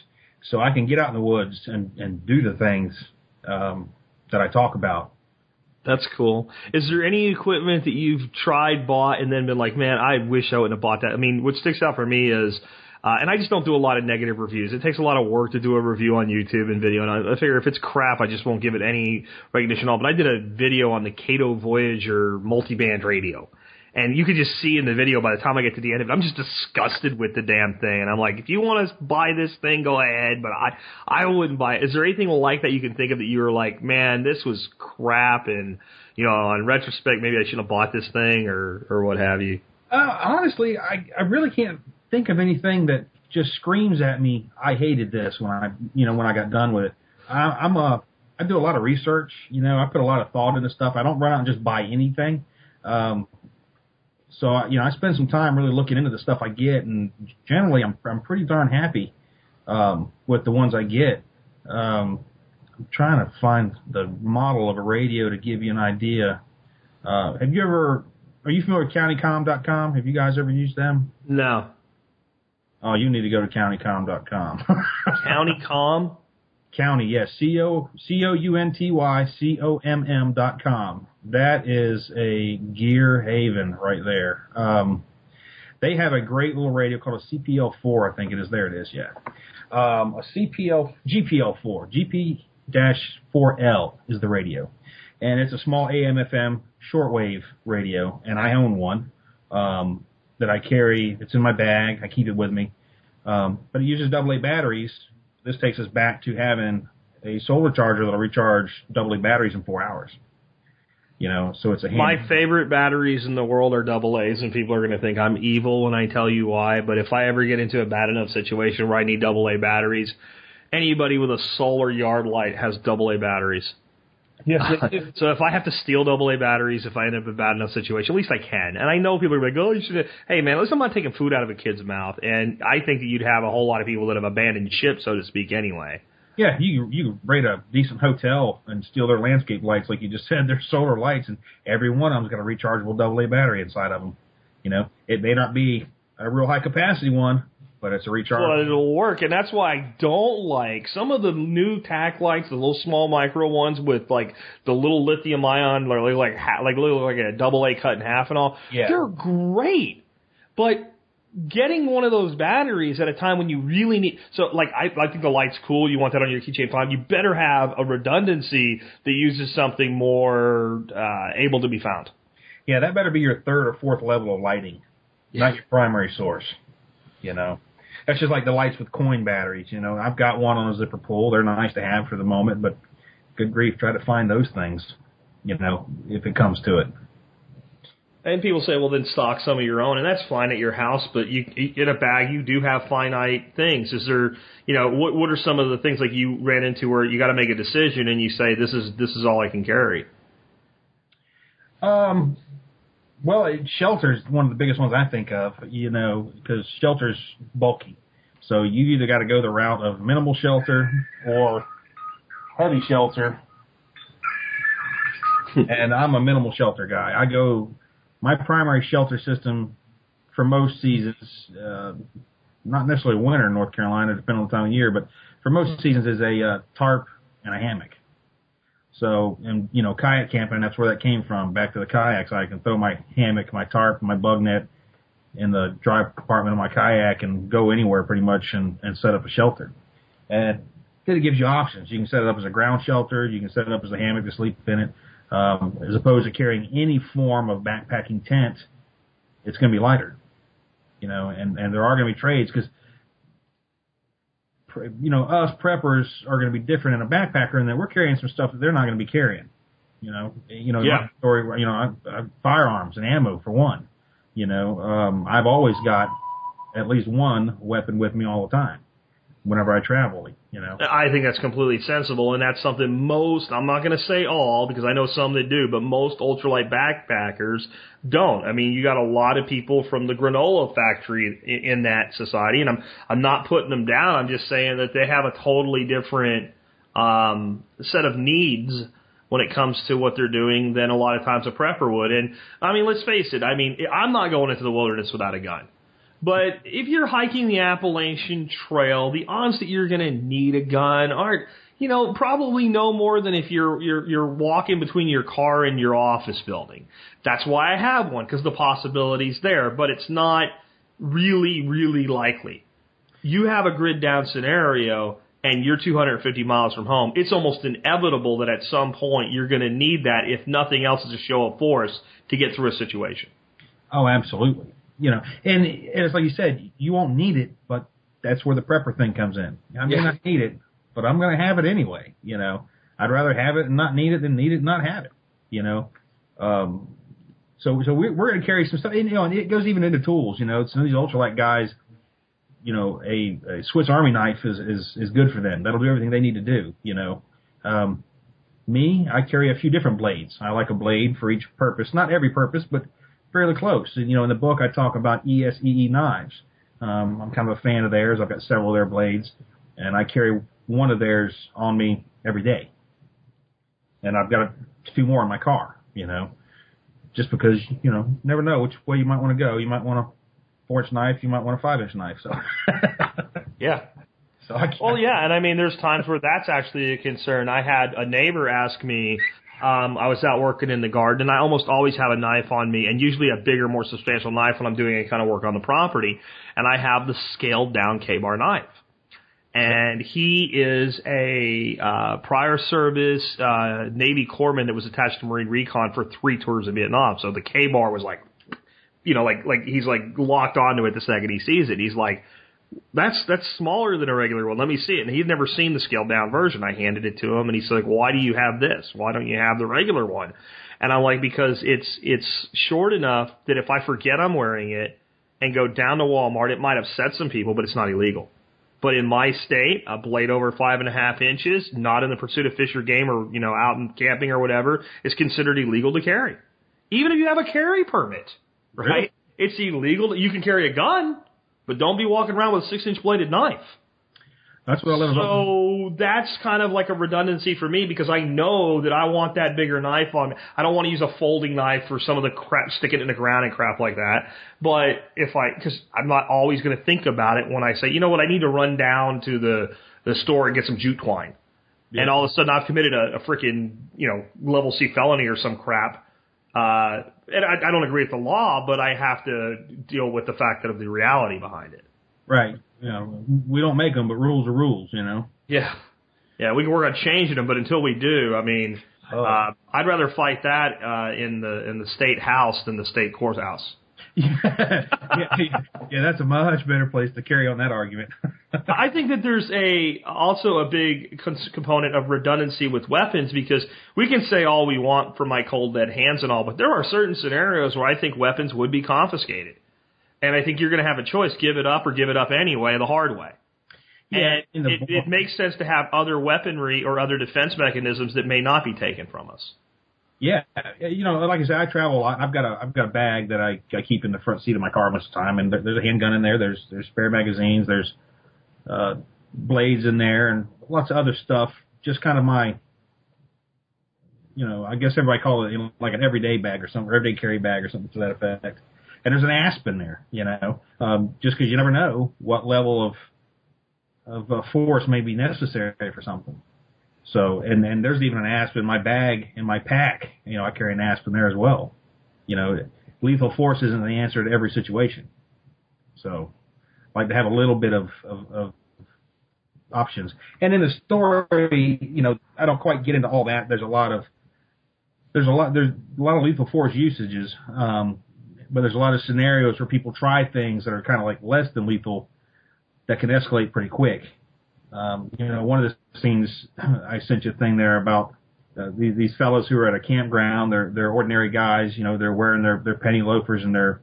so I can get out in the woods and and do the things um, that I talk about. That's cool. Is there any equipment that you've tried, bought, and then been like, man, I wish I wouldn't have bought that? I mean, what sticks out for me is, uh, and I just don't do a lot of negative reviews. It takes a lot of work to do a review on YouTube and video, and I, I figure if it's crap, I just won't give it any recognition at all. But I did a video on the Kaito Voyager multiband radio. And you could just see in the video by the time I get to the end of it, I'm just disgusted with the damn thing. And I'm like, if you want to buy this thing, go ahead, but I, I wouldn't buy it. Is there anything like that you can think of that you were like, man, this was crap, and you know, on retrospect, maybe I shouldn't have bought this thing, or or what have you? Uh, honestly, I I really can't think of anything that just screams at me. I hated this when I you know when I got done with it. I, I'm a I do a lot of research. You know, I put a lot of thought into stuff. I don't run out and just buy anything. Um, so I- you know, I spend some time really looking into the stuff I get, and generally, I'm I'm pretty darn happy um, with the ones I get. Um, I'm trying to find the model of a radio to give you an idea. Uh, have you ever? Are you familiar with countycomm.com? Have you guys ever used them? No, Oh, you need to go to countycomm.com. County Com. <laughs> County, yes, C O C O U N T Y C O M M dot com. That is a gear haven right there. Um, they have a great little radio called a CPL four, I think it is. There it is, yeah. Um, a CPL GPL four, GP dash four L is the radio, and it's a small AM FM shortwave radio, and I own one um, that I carry. It's in my bag. I keep it with me, um, but it uses AA batteries this takes us back to having a solar charger that'll recharge double A batteries in four hours. You know, so it's a hand- My favorite batteries in the world are double A's, and people are going to think I'm evil when I tell you why. But if I ever get into a bad enough situation where I need double A batteries, anybody with a solar yard light has double A batteries. Yes, <laughs> so if I have to steal double A batteries, if I end up in a bad enough situation, at least I can. And I know people are like, oh, you should. Hey, man, at least I'm not taking food out of a kid's mouth. And I think that you'd have a whole lot of people that have abandoned ship, so to speak, anyway. yeah, you you rate a decent hotel and steal their landscape lights, like you just said. They're solar lights, and every one of them's got a rechargeable double A battery inside of them. You know, it may not be a real high capacity one, but it's a recharge. But it'll work, and that's why I don't like some of the new tack lights, the little small micro ones with like the little lithium ion, like like ha- like little like a double A cut in half and all. Yeah. They're great, but getting one of those batteries at a time when you really need so like I, I think the light's cool you want that on your keychain fine you better have a redundancy that uses something more uh, able to be found Yeah, that better be your third or fourth level of lighting, not your primary source. You know, that's just like the lights with coin batteries. You know, I've got one on a zipper pull. They're nice to have for the moment, but good grief, try to find those things. You know, if it comes to it. And people say, well, then stock some of your own, and that's fine at your house. But you, in a bag, you do have finite things. Is there, you know, what what are some of the things like you ran into where you got to make a decision and you say, this is this is all I can carry? Um, well, it, shelter's one of the biggest ones I think of. You know, because shelter's bulky, so you either got to go the route of minimal shelter or heavy shelter. <laughs> and I'm a minimal shelter guy. I go my primary shelter system for most seasons, uh, not necessarily winter in North Carolina, depending on the time of year, but for most seasons is a uh, tarp and a hammock. So, and you know, kayak camping, that's where that came from. Back to the kayaks, I can throw my hammock, my tarp, my bug net in the drive compartment of my kayak and go anywhere pretty much and, and set up a shelter. And it gives you options. You can set it up as a ground shelter. You can set it up as a hammock to sleep in it. Um, as opposed to carrying any form of backpacking tent, it's going to be lighter. You know, and, and there are going to be trades because you know, us preppers are going to be different in a backpacker in that we're carrying some stuff that they're not going to be carrying. You know, you know, Yeah. story, you know, I, I, firearms and ammo for one. You know, um, I've always got at least one weapon with me all the time whenever I travel. You know, I think that's completely sensible, and that's something most, I'm not going to say all, because I know some that do, but most ultralight backpackers don't. I mean, you got a lot of people from the granola factory in, in that society, and I'm, I'm not putting them down, I'm just saying that they have a totally different, um, set of needs when it comes to what they're doing than a lot of times a prepper would. And, I mean, let's face it, I mean, I'm not going into the wilderness without a gun. But if you're hiking the Appalachian Trail, the odds that you're going to need a gun aren't, you know, probably no more than if you're you're you're walking between your car and your office building. That's why I have one because the possibility's there, but it's not really really likely. You have a grid down scenario and you're 250 miles from home. It's almost inevitable that at some point you're going to need that if nothing else is a show of force to get through a situation. oh, absolutely. You know, and, and it's like you said, you won't need it, but that's where the prepper thing comes in. I may Yeah. not need it, but I'm going to have it anyway. You know, I'd rather have it and not need it than need it and not have it. You know, um, so so we, we're going to carry some stuff. And, you know, and it goes even into tools. You know, some of these ultralight guys, you know, a, a Swiss Army knife is is is good for them. That'll do everything they need to do. You know, um, me, I carry a few different blades. I like a blade for each purpose. Not every purpose, but fairly close. And, you know, in the book I talk about ESEE knives. Um, I'm kind of a fan of theirs. I've got several of their blades, and I carry one of theirs on me every day. And I've got two more in my car. You know, just because you know, never know which way you might want to go. You might want a four inch knife. You might want a five inch knife. So, <laughs> Yeah. so I. Well, yeah, and I mean, there's times where that's actually a concern. I had a neighbor ask me. Um, I was out working in the garden, and I almost always have a knife on me, and usually a bigger, more substantial knife when I'm doing any kind of work on the property. And I have the scaled down Ka-Bar knife. And he is a uh, prior service uh, Navy corpsman that was attached to Marine Recon for three tours of Vietnam. So the Ka-Bar was like, you know, like like he's like locked onto it the second he sees it. He's like, that's that's smaller than a regular one. Let me see it. And he'd never seen the scaled down version. I handed it to him, and he's like, "Why do you have this? Why don't you have the regular one?" And I'm like, "Because it's it's short enough that if I forget I'm wearing it and go down to Walmart, it might upset some people, but it's not illegal." But in my state, a blade over five and a half inches, not in the pursuit of fish or game or you know out in camping or whatever, is considered illegal to carry, even if you have a carry permit. Right? Really? It's illegal. You can carry a gun, but don't be walking around with a six inch bladed knife. That's what I love about. So that's kind of like a redundancy for me because I know that I want that bigger knife on me. I don't want to use a folding knife for some of the crap, stick it in the ground and crap like that. But if I, cause I'm not always going to think about it when I say, you know what, I need to run down to the, the store and get some jute twine. And all of a sudden I've committed a, a freaking, you know, level C felony or some crap. Uh, and I, I don't agree with the law, but I have to deal with the fact that of the reality behind it. Right. You know, we don't make them, but rules are rules. You know. Yeah. Yeah, we can work on changing them, but until we do, I mean, Oh. uh, I'd rather fight that uh, in the in the state house than the state courthouse. <laughs> yeah, yeah, yeah, that's a much better place to carry on that argument. <laughs> I think that there's a also a big cons- component of redundancy with weapons because we can say all we want for my cold dead hands and all, but there are certain scenarios where I think weapons would be confiscated, and I think you're going to have a choice: give it up or give it up anyway, the hard way. Yeah, and it, it makes sense to have other weaponry or other defense mechanisms that may not be taken from us. Yeah, you know, like I said, I travel a lot. I've got a I've got a bag that I, I keep in the front seat of my car most of the time, and there, there's a handgun in there. There's there's spare magazines. There's uh, blades in there, and lots of other stuff. Just kind of my, you know, I guess everybody call it you know, like an everyday bag or something, everyday carry bag or something to that effect. And there's an asp in there, you know, um, just because you never know what level of of uh, force may be necessary for something. So, and and there's even an asp in my bag in my pack. You know, I carry an asp in there as well. You know, lethal force isn't the answer to every situation. So, I like to have a little bit of, of, of options. And in the story, you know, I don't quite get into all that. There's a lot of there's a lot there's a lot of lethal force usages, um, but there's a lot of scenarios where people try things that are kind of like less than lethal that can escalate pretty quick. Um, you know, one of the scenes <clears throat> I sent you a thing there about uh, these, these fellows who are at a campground. They're they're ordinary guys. You know, they're wearing their their penny loafers and their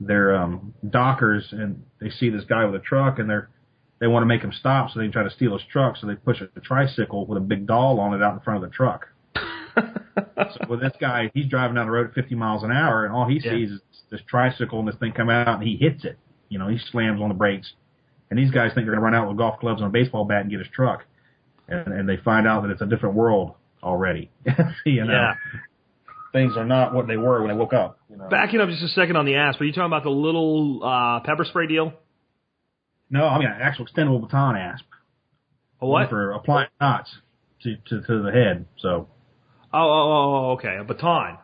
their um, dockers, and they see this guy with a truck, and they're they want to make him stop, so they try to steal his truck. So they push a, tricycle with a big doll on it out in front of the truck. <laughs> so with this guy, he's driving down the road at 50 miles an hour, and all he Yeah. sees is this tricycle and this thing come out, and he hits it. You know, he slams on the brakes, and these guys think they're going to run out with golf clubs and a baseball bat and get his truck, and, and they find out that it's a different world already. <laughs> you know, Yeah. things are not what they were when they woke up. You know? Backing up just a second on the asp, are you talking about the little uh, pepper spray deal? No, I mean an actual extendable baton asp. A what? for applying knots to, to to the head. So Oh, oh, oh, oh, okay, a baton.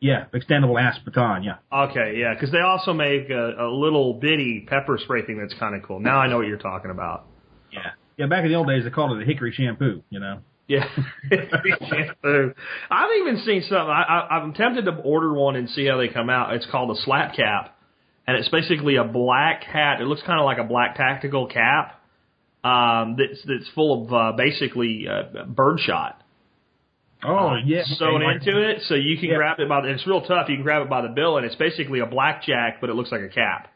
Yeah, extendable baton. Yeah. Okay, yeah, because they also make a, a little bitty pepper spray thing that's kind of cool. Now I know what you're talking about. Yeah. Yeah. Back in the old days, they called it a hickory shampoo. You know. Yeah, shampoo. <laughs> I've even seen something. I, I, I'm tempted to order one and see how they come out. It's called a slap cap, and it's basically a black hat. It looks kind of like a black tactical cap um, that's that's full of uh, basically uh, birdshot Oh yeah. sewn Okay. into it, so you can Yeah. grab it by. The, it's real tough. You can grab it by the bill, and it's basically a blackjack, but it looks like a cap.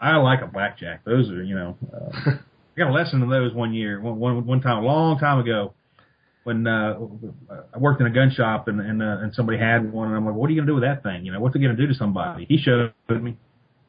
I like a blackjack. Those are you know. Uh, <laughs> I got a lesson in those one year. One one one time, a long time ago. When uh, I worked in a gun shop and and, uh, and somebody had one, and I'm like, "What are you gonna do with that thing? You know, what's it gonna do to somebody?" He showed me.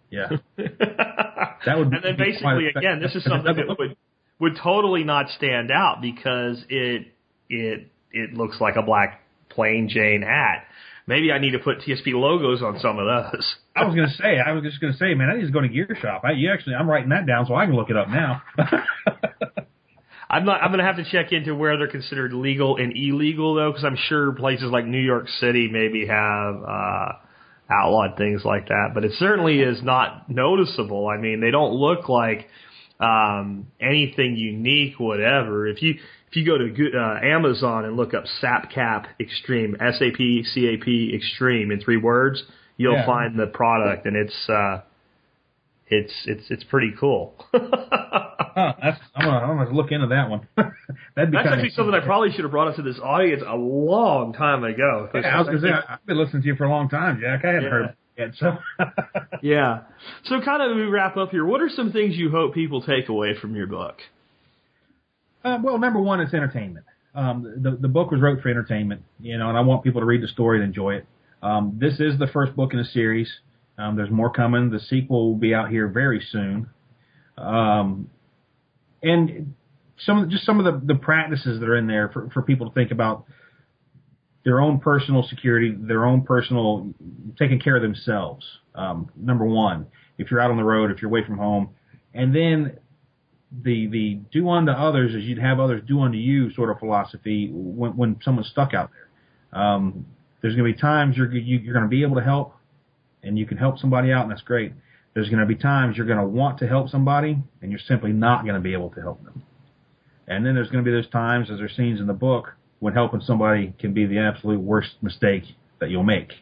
Yeah, <laughs> that would. and then basically again, this is something that would would totally not stand out because it it it looks like a black plain Jane hat. Maybe I need to put TSP logos on some of those. I was gonna say, I was just gonna say, man, I need to go to Gear Shop. I, you actually, I'm writing that down so I can look it up now. <laughs> I'm not. I'm going to have to check into where they're considered legal and illegal though, because I'm sure places like New York City maybe have uh, outlawed things like that. But it certainly is not noticeable. I mean, they don't look like um, anything unique, whatever. If you if you go to uh, Amazon and look up SapCap Extreme, S A P C A P Extreme in three words, you'll Yeah. find the product, and it's uh, it's it's it's pretty cool. <laughs> That's, I'm gonna, I'm gonna look into that one. <laughs> That'd be That's actually something I probably should have brought up to this audience a long time ago. Yeah, I was gonna say, I've been listening to you for a long time, Jack. I hadn't Yeah. heard yet, so. <laughs> yeah. So, kind of, we wrap up here. What are some things you hope people take away from your book? Uh, well, number one, it's entertainment. Um, the the book was wrote for entertainment, you know, and I want people to read the story and enjoy it. Um, this is the first book in a series. Um, there's more coming. The sequel will be out here very soon. Um, and some just some of the, the practices that are in there for, for people to think about their own personal security, their own personal taking care of themselves. Um, number one, if you're out on the road, if you're away from home, and then the the do unto others as you'd have others do unto you sort of philosophy when when someone's stuck out there. Um, there's going to be times you're you, you're going to be able to help, and you can help somebody out, and that's great. There's going to be times you're going to want to help somebody, and you're simply not going to be able to help them. And then there's going to be those times, as there's scenes in the book, when helping somebody can be the absolute worst mistake that you'll make.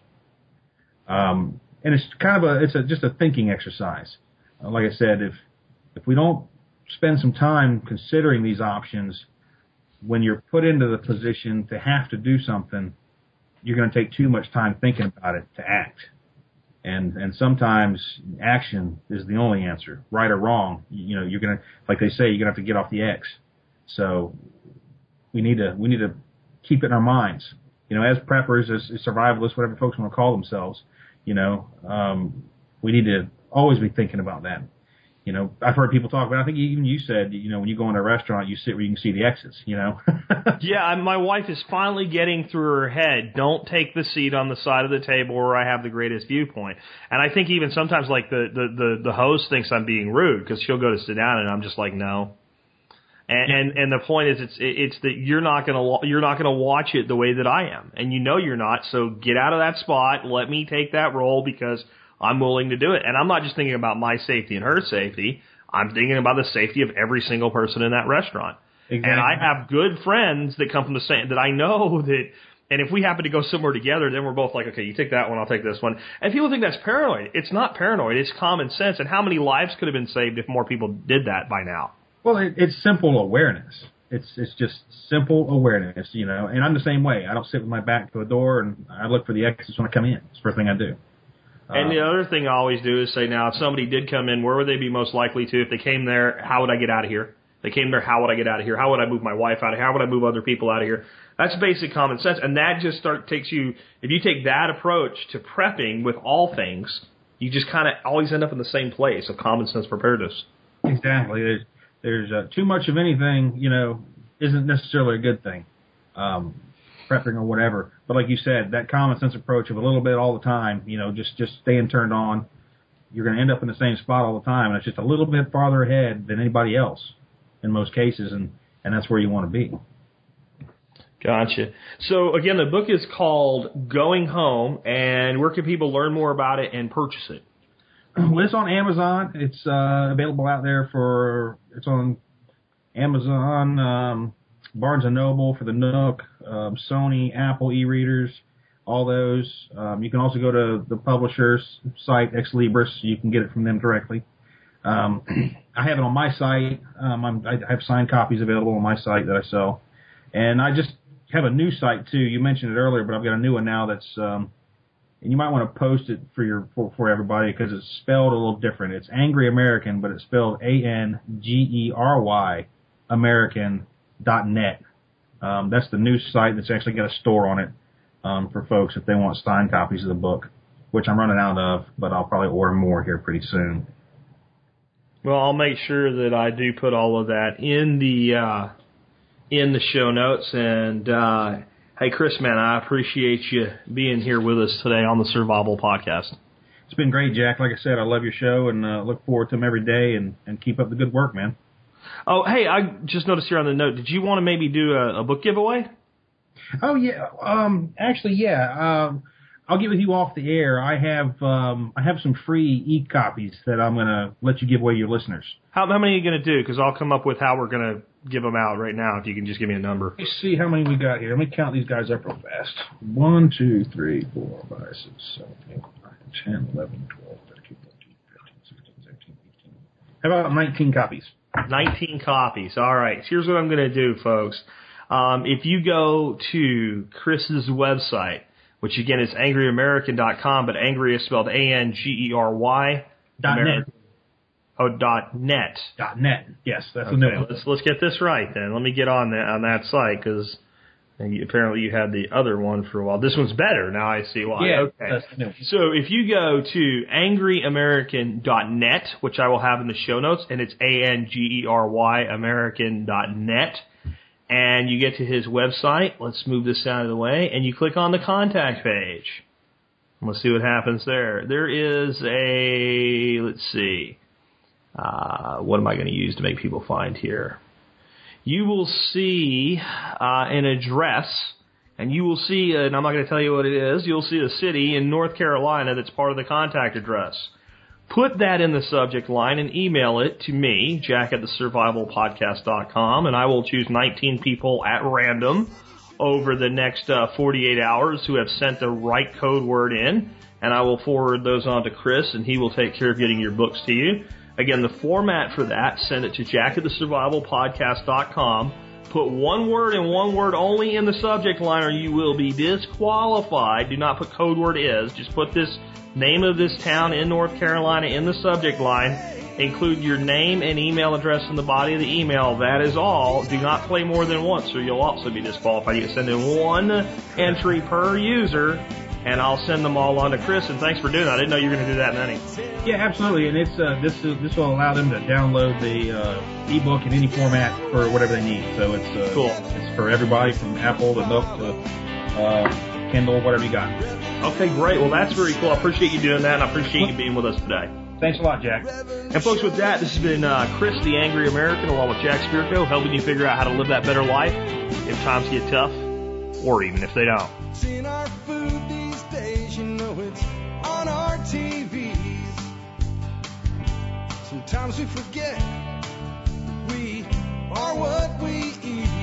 Um, and it's kind of a it's a just a thinking exercise. Uh, like I said, if if we don't spend some time considering these options, when you're put into the position to have to do something, you're going to take too much time thinking about it to act. And and sometimes action is the only answer, right or wrong. You, you know, you're gonna like they say, you're gonna have to get off the X. So we need to we need to keep it in our minds. You know, as preppers, as, as survivalists, whatever folks want to call themselves, you know, um, we need to always be thinking about that. You know, I've heard people talk about. I think even you said, you know, when you go into a restaurant, you sit where you can see the exits. You know. <laughs> Yeah, my wife is finally getting through her head. Don't take the seat on the side of the table where I have the greatest viewpoint. And I think even sometimes, like the the the, the host thinks I'm being rude because she'll go to sit down and I'm just like, no. And, and and the point is, it's it's that you're not gonna you're not gonna watch it the way that I am, and you know you're not. So get out of that spot. Let me take that role because I'm willing to do it. And I'm not just thinking about my safety and her safety. I'm thinking about the safety of every single person in that restaurant. Exactly. And I have good friends that come from the same that I know <laughs> that. And if we happen to go somewhere together, then we're both like, okay, you take that one, I'll take this one. And people think that's paranoid. It's not paranoid. It's common sense. And how many lives could have been saved if more people did that by now? Well, it, it's simple awareness. It's it's just simple awareness, you know. And I'm the same way. I don't sit with my back to a door, and I look for the exits when I come in. It's the first thing I do. And the Uh, other thing I always do is say, now, if somebody did come in, where would they be most likely to? If they came there, how would I get out of here? If they came there, how would I get out of here? How would I move my wife out of here? How would I move other people out of here? That's basic common sense, and that just start takes you. If you take that approach to prepping with all things, you just kind of always end up in the same place of common sense preparedness. exactly. There's uh, too much of anything, you know, isn't necessarily a good thing. Um, prepping or whatever. But like you said, that common sense approach of a little bit all the time, you know, just just staying turned on. You're going to end up in the same spot all the time, and it's just a little bit farther ahead than anybody else in most cases, and and that's where you want to be. Gotcha. So again, the book is called Going Home, and where can people learn more about it and purchase it? It's on Amazon. It's uh, available out there for. It's on Amazon, um, Barnes and Noble for the Nook, um, Sony, Apple e-readers, all those. Um, you can also go to the publisher's site, Ex Libris. You can get it from them directly. Um, <clears throat> I have it on my site. Um, I have signed copies available on my site that I sell, and I just have a new site too. You mentioned it earlier, but I've got a new one now that's um, and you might want to post it for your for, for everybody because it's spelled a little different. It's Angry American, but it's spelled A N G E R Y American dot net. Um, that's the new site that's actually got a store on it um, for folks if they want signed copies of the book, which I'm running out of, but I'll probably order more here pretty soon. Well, I'll make sure that I do put all of that in the uh, in the show notes. And uh, hey, Chris, man, I appreciate you being here with us today on the Survival Podcast. It's been great, Jack. Like I said, I love your show and uh, look forward to them every day and, and keep up the good work, man. Oh, hey, I just noticed here on the note. Did you want to maybe do a, a book giveaway? Oh yeah, um, actually yeah. Um, I'll get with you off the air. I have um, I have some free e copies that I'm gonna let you give away to your listeners. How, how many are you going to do? Because I'll come up with how we're going to give them out right now. If you can just give me a number. Let me see how many we got here. Let me count these guys up real fast. One, two, three, four, five, six, seven, eight, nine, ten, eleven, twelve, thirteen, fourteen, fifteen, sixteen, seventeen, eighteen. How about 19 copies? 19 copies. All right. Here's what I'm going to do, folks. Um, if you go to Chris's website, which again is angryamerican.com, but angry is spelled A-N-G-E-R-Y. Dot Ameri- net. Oh, dot net. Dot net. Yes, that's the new one. let's let's get this right then. Let me get on that on that site because apparently you had the other one for a while. This one's better. Now I see why. Yeah, okay. that's the new one. So if you go to angryamerican.net, which I will have in the show notes, and it's A N G E R Y American.net, and you get to his website, let's move this out of the way, and you click on the contact page. Let's see what happens there. There is a, let's see, uh, what am I going to use to make people find here? You will see uh, an address, and you will see, and I'm not going to tell you what it is, you'll see a city in North Carolina that's part of the contact address. Put that in the subject line and email it to me, jack at the survivalpodcast.com, and I will choose 19 people at random over the next uh, 48 hours who have sent the right code word in, and I will forward those on to Chris, and he will take care of getting your books to you. Again, the format for that, send it to jack at the survivalpodcast.com. Put one word and one word only in the subject line or you will be disqualified. Do not put code word is. Just put this name of this town in North Carolina in the subject line. Include your name and email address in the body of the email. That is all. Do not play more than once or you'll also be disqualified. You can send in one entry per user and I'll send them all on to Chris. And thanks for doing that. I didn't know you were going to do that many. Yeah, absolutely. And it's uh, this is, this will allow them to download the uh, ebook in any format for whatever they need. So it's uh, Cool. It's for everybody from Apple to Nook to uh, Kindle, whatever you got. Okay, great. Well, that's very cool. I appreciate you doing that, and I appreciate you being with us today. Thanks a lot, Jack. And folks, with that, this has been uh, Chris, the Angry American, along with Jack Spirko, helping you figure out how to live that better life if times get tough, or even if they don't. in our food these days, you know it's on our TVs. Sometimes we forget we are what we eat.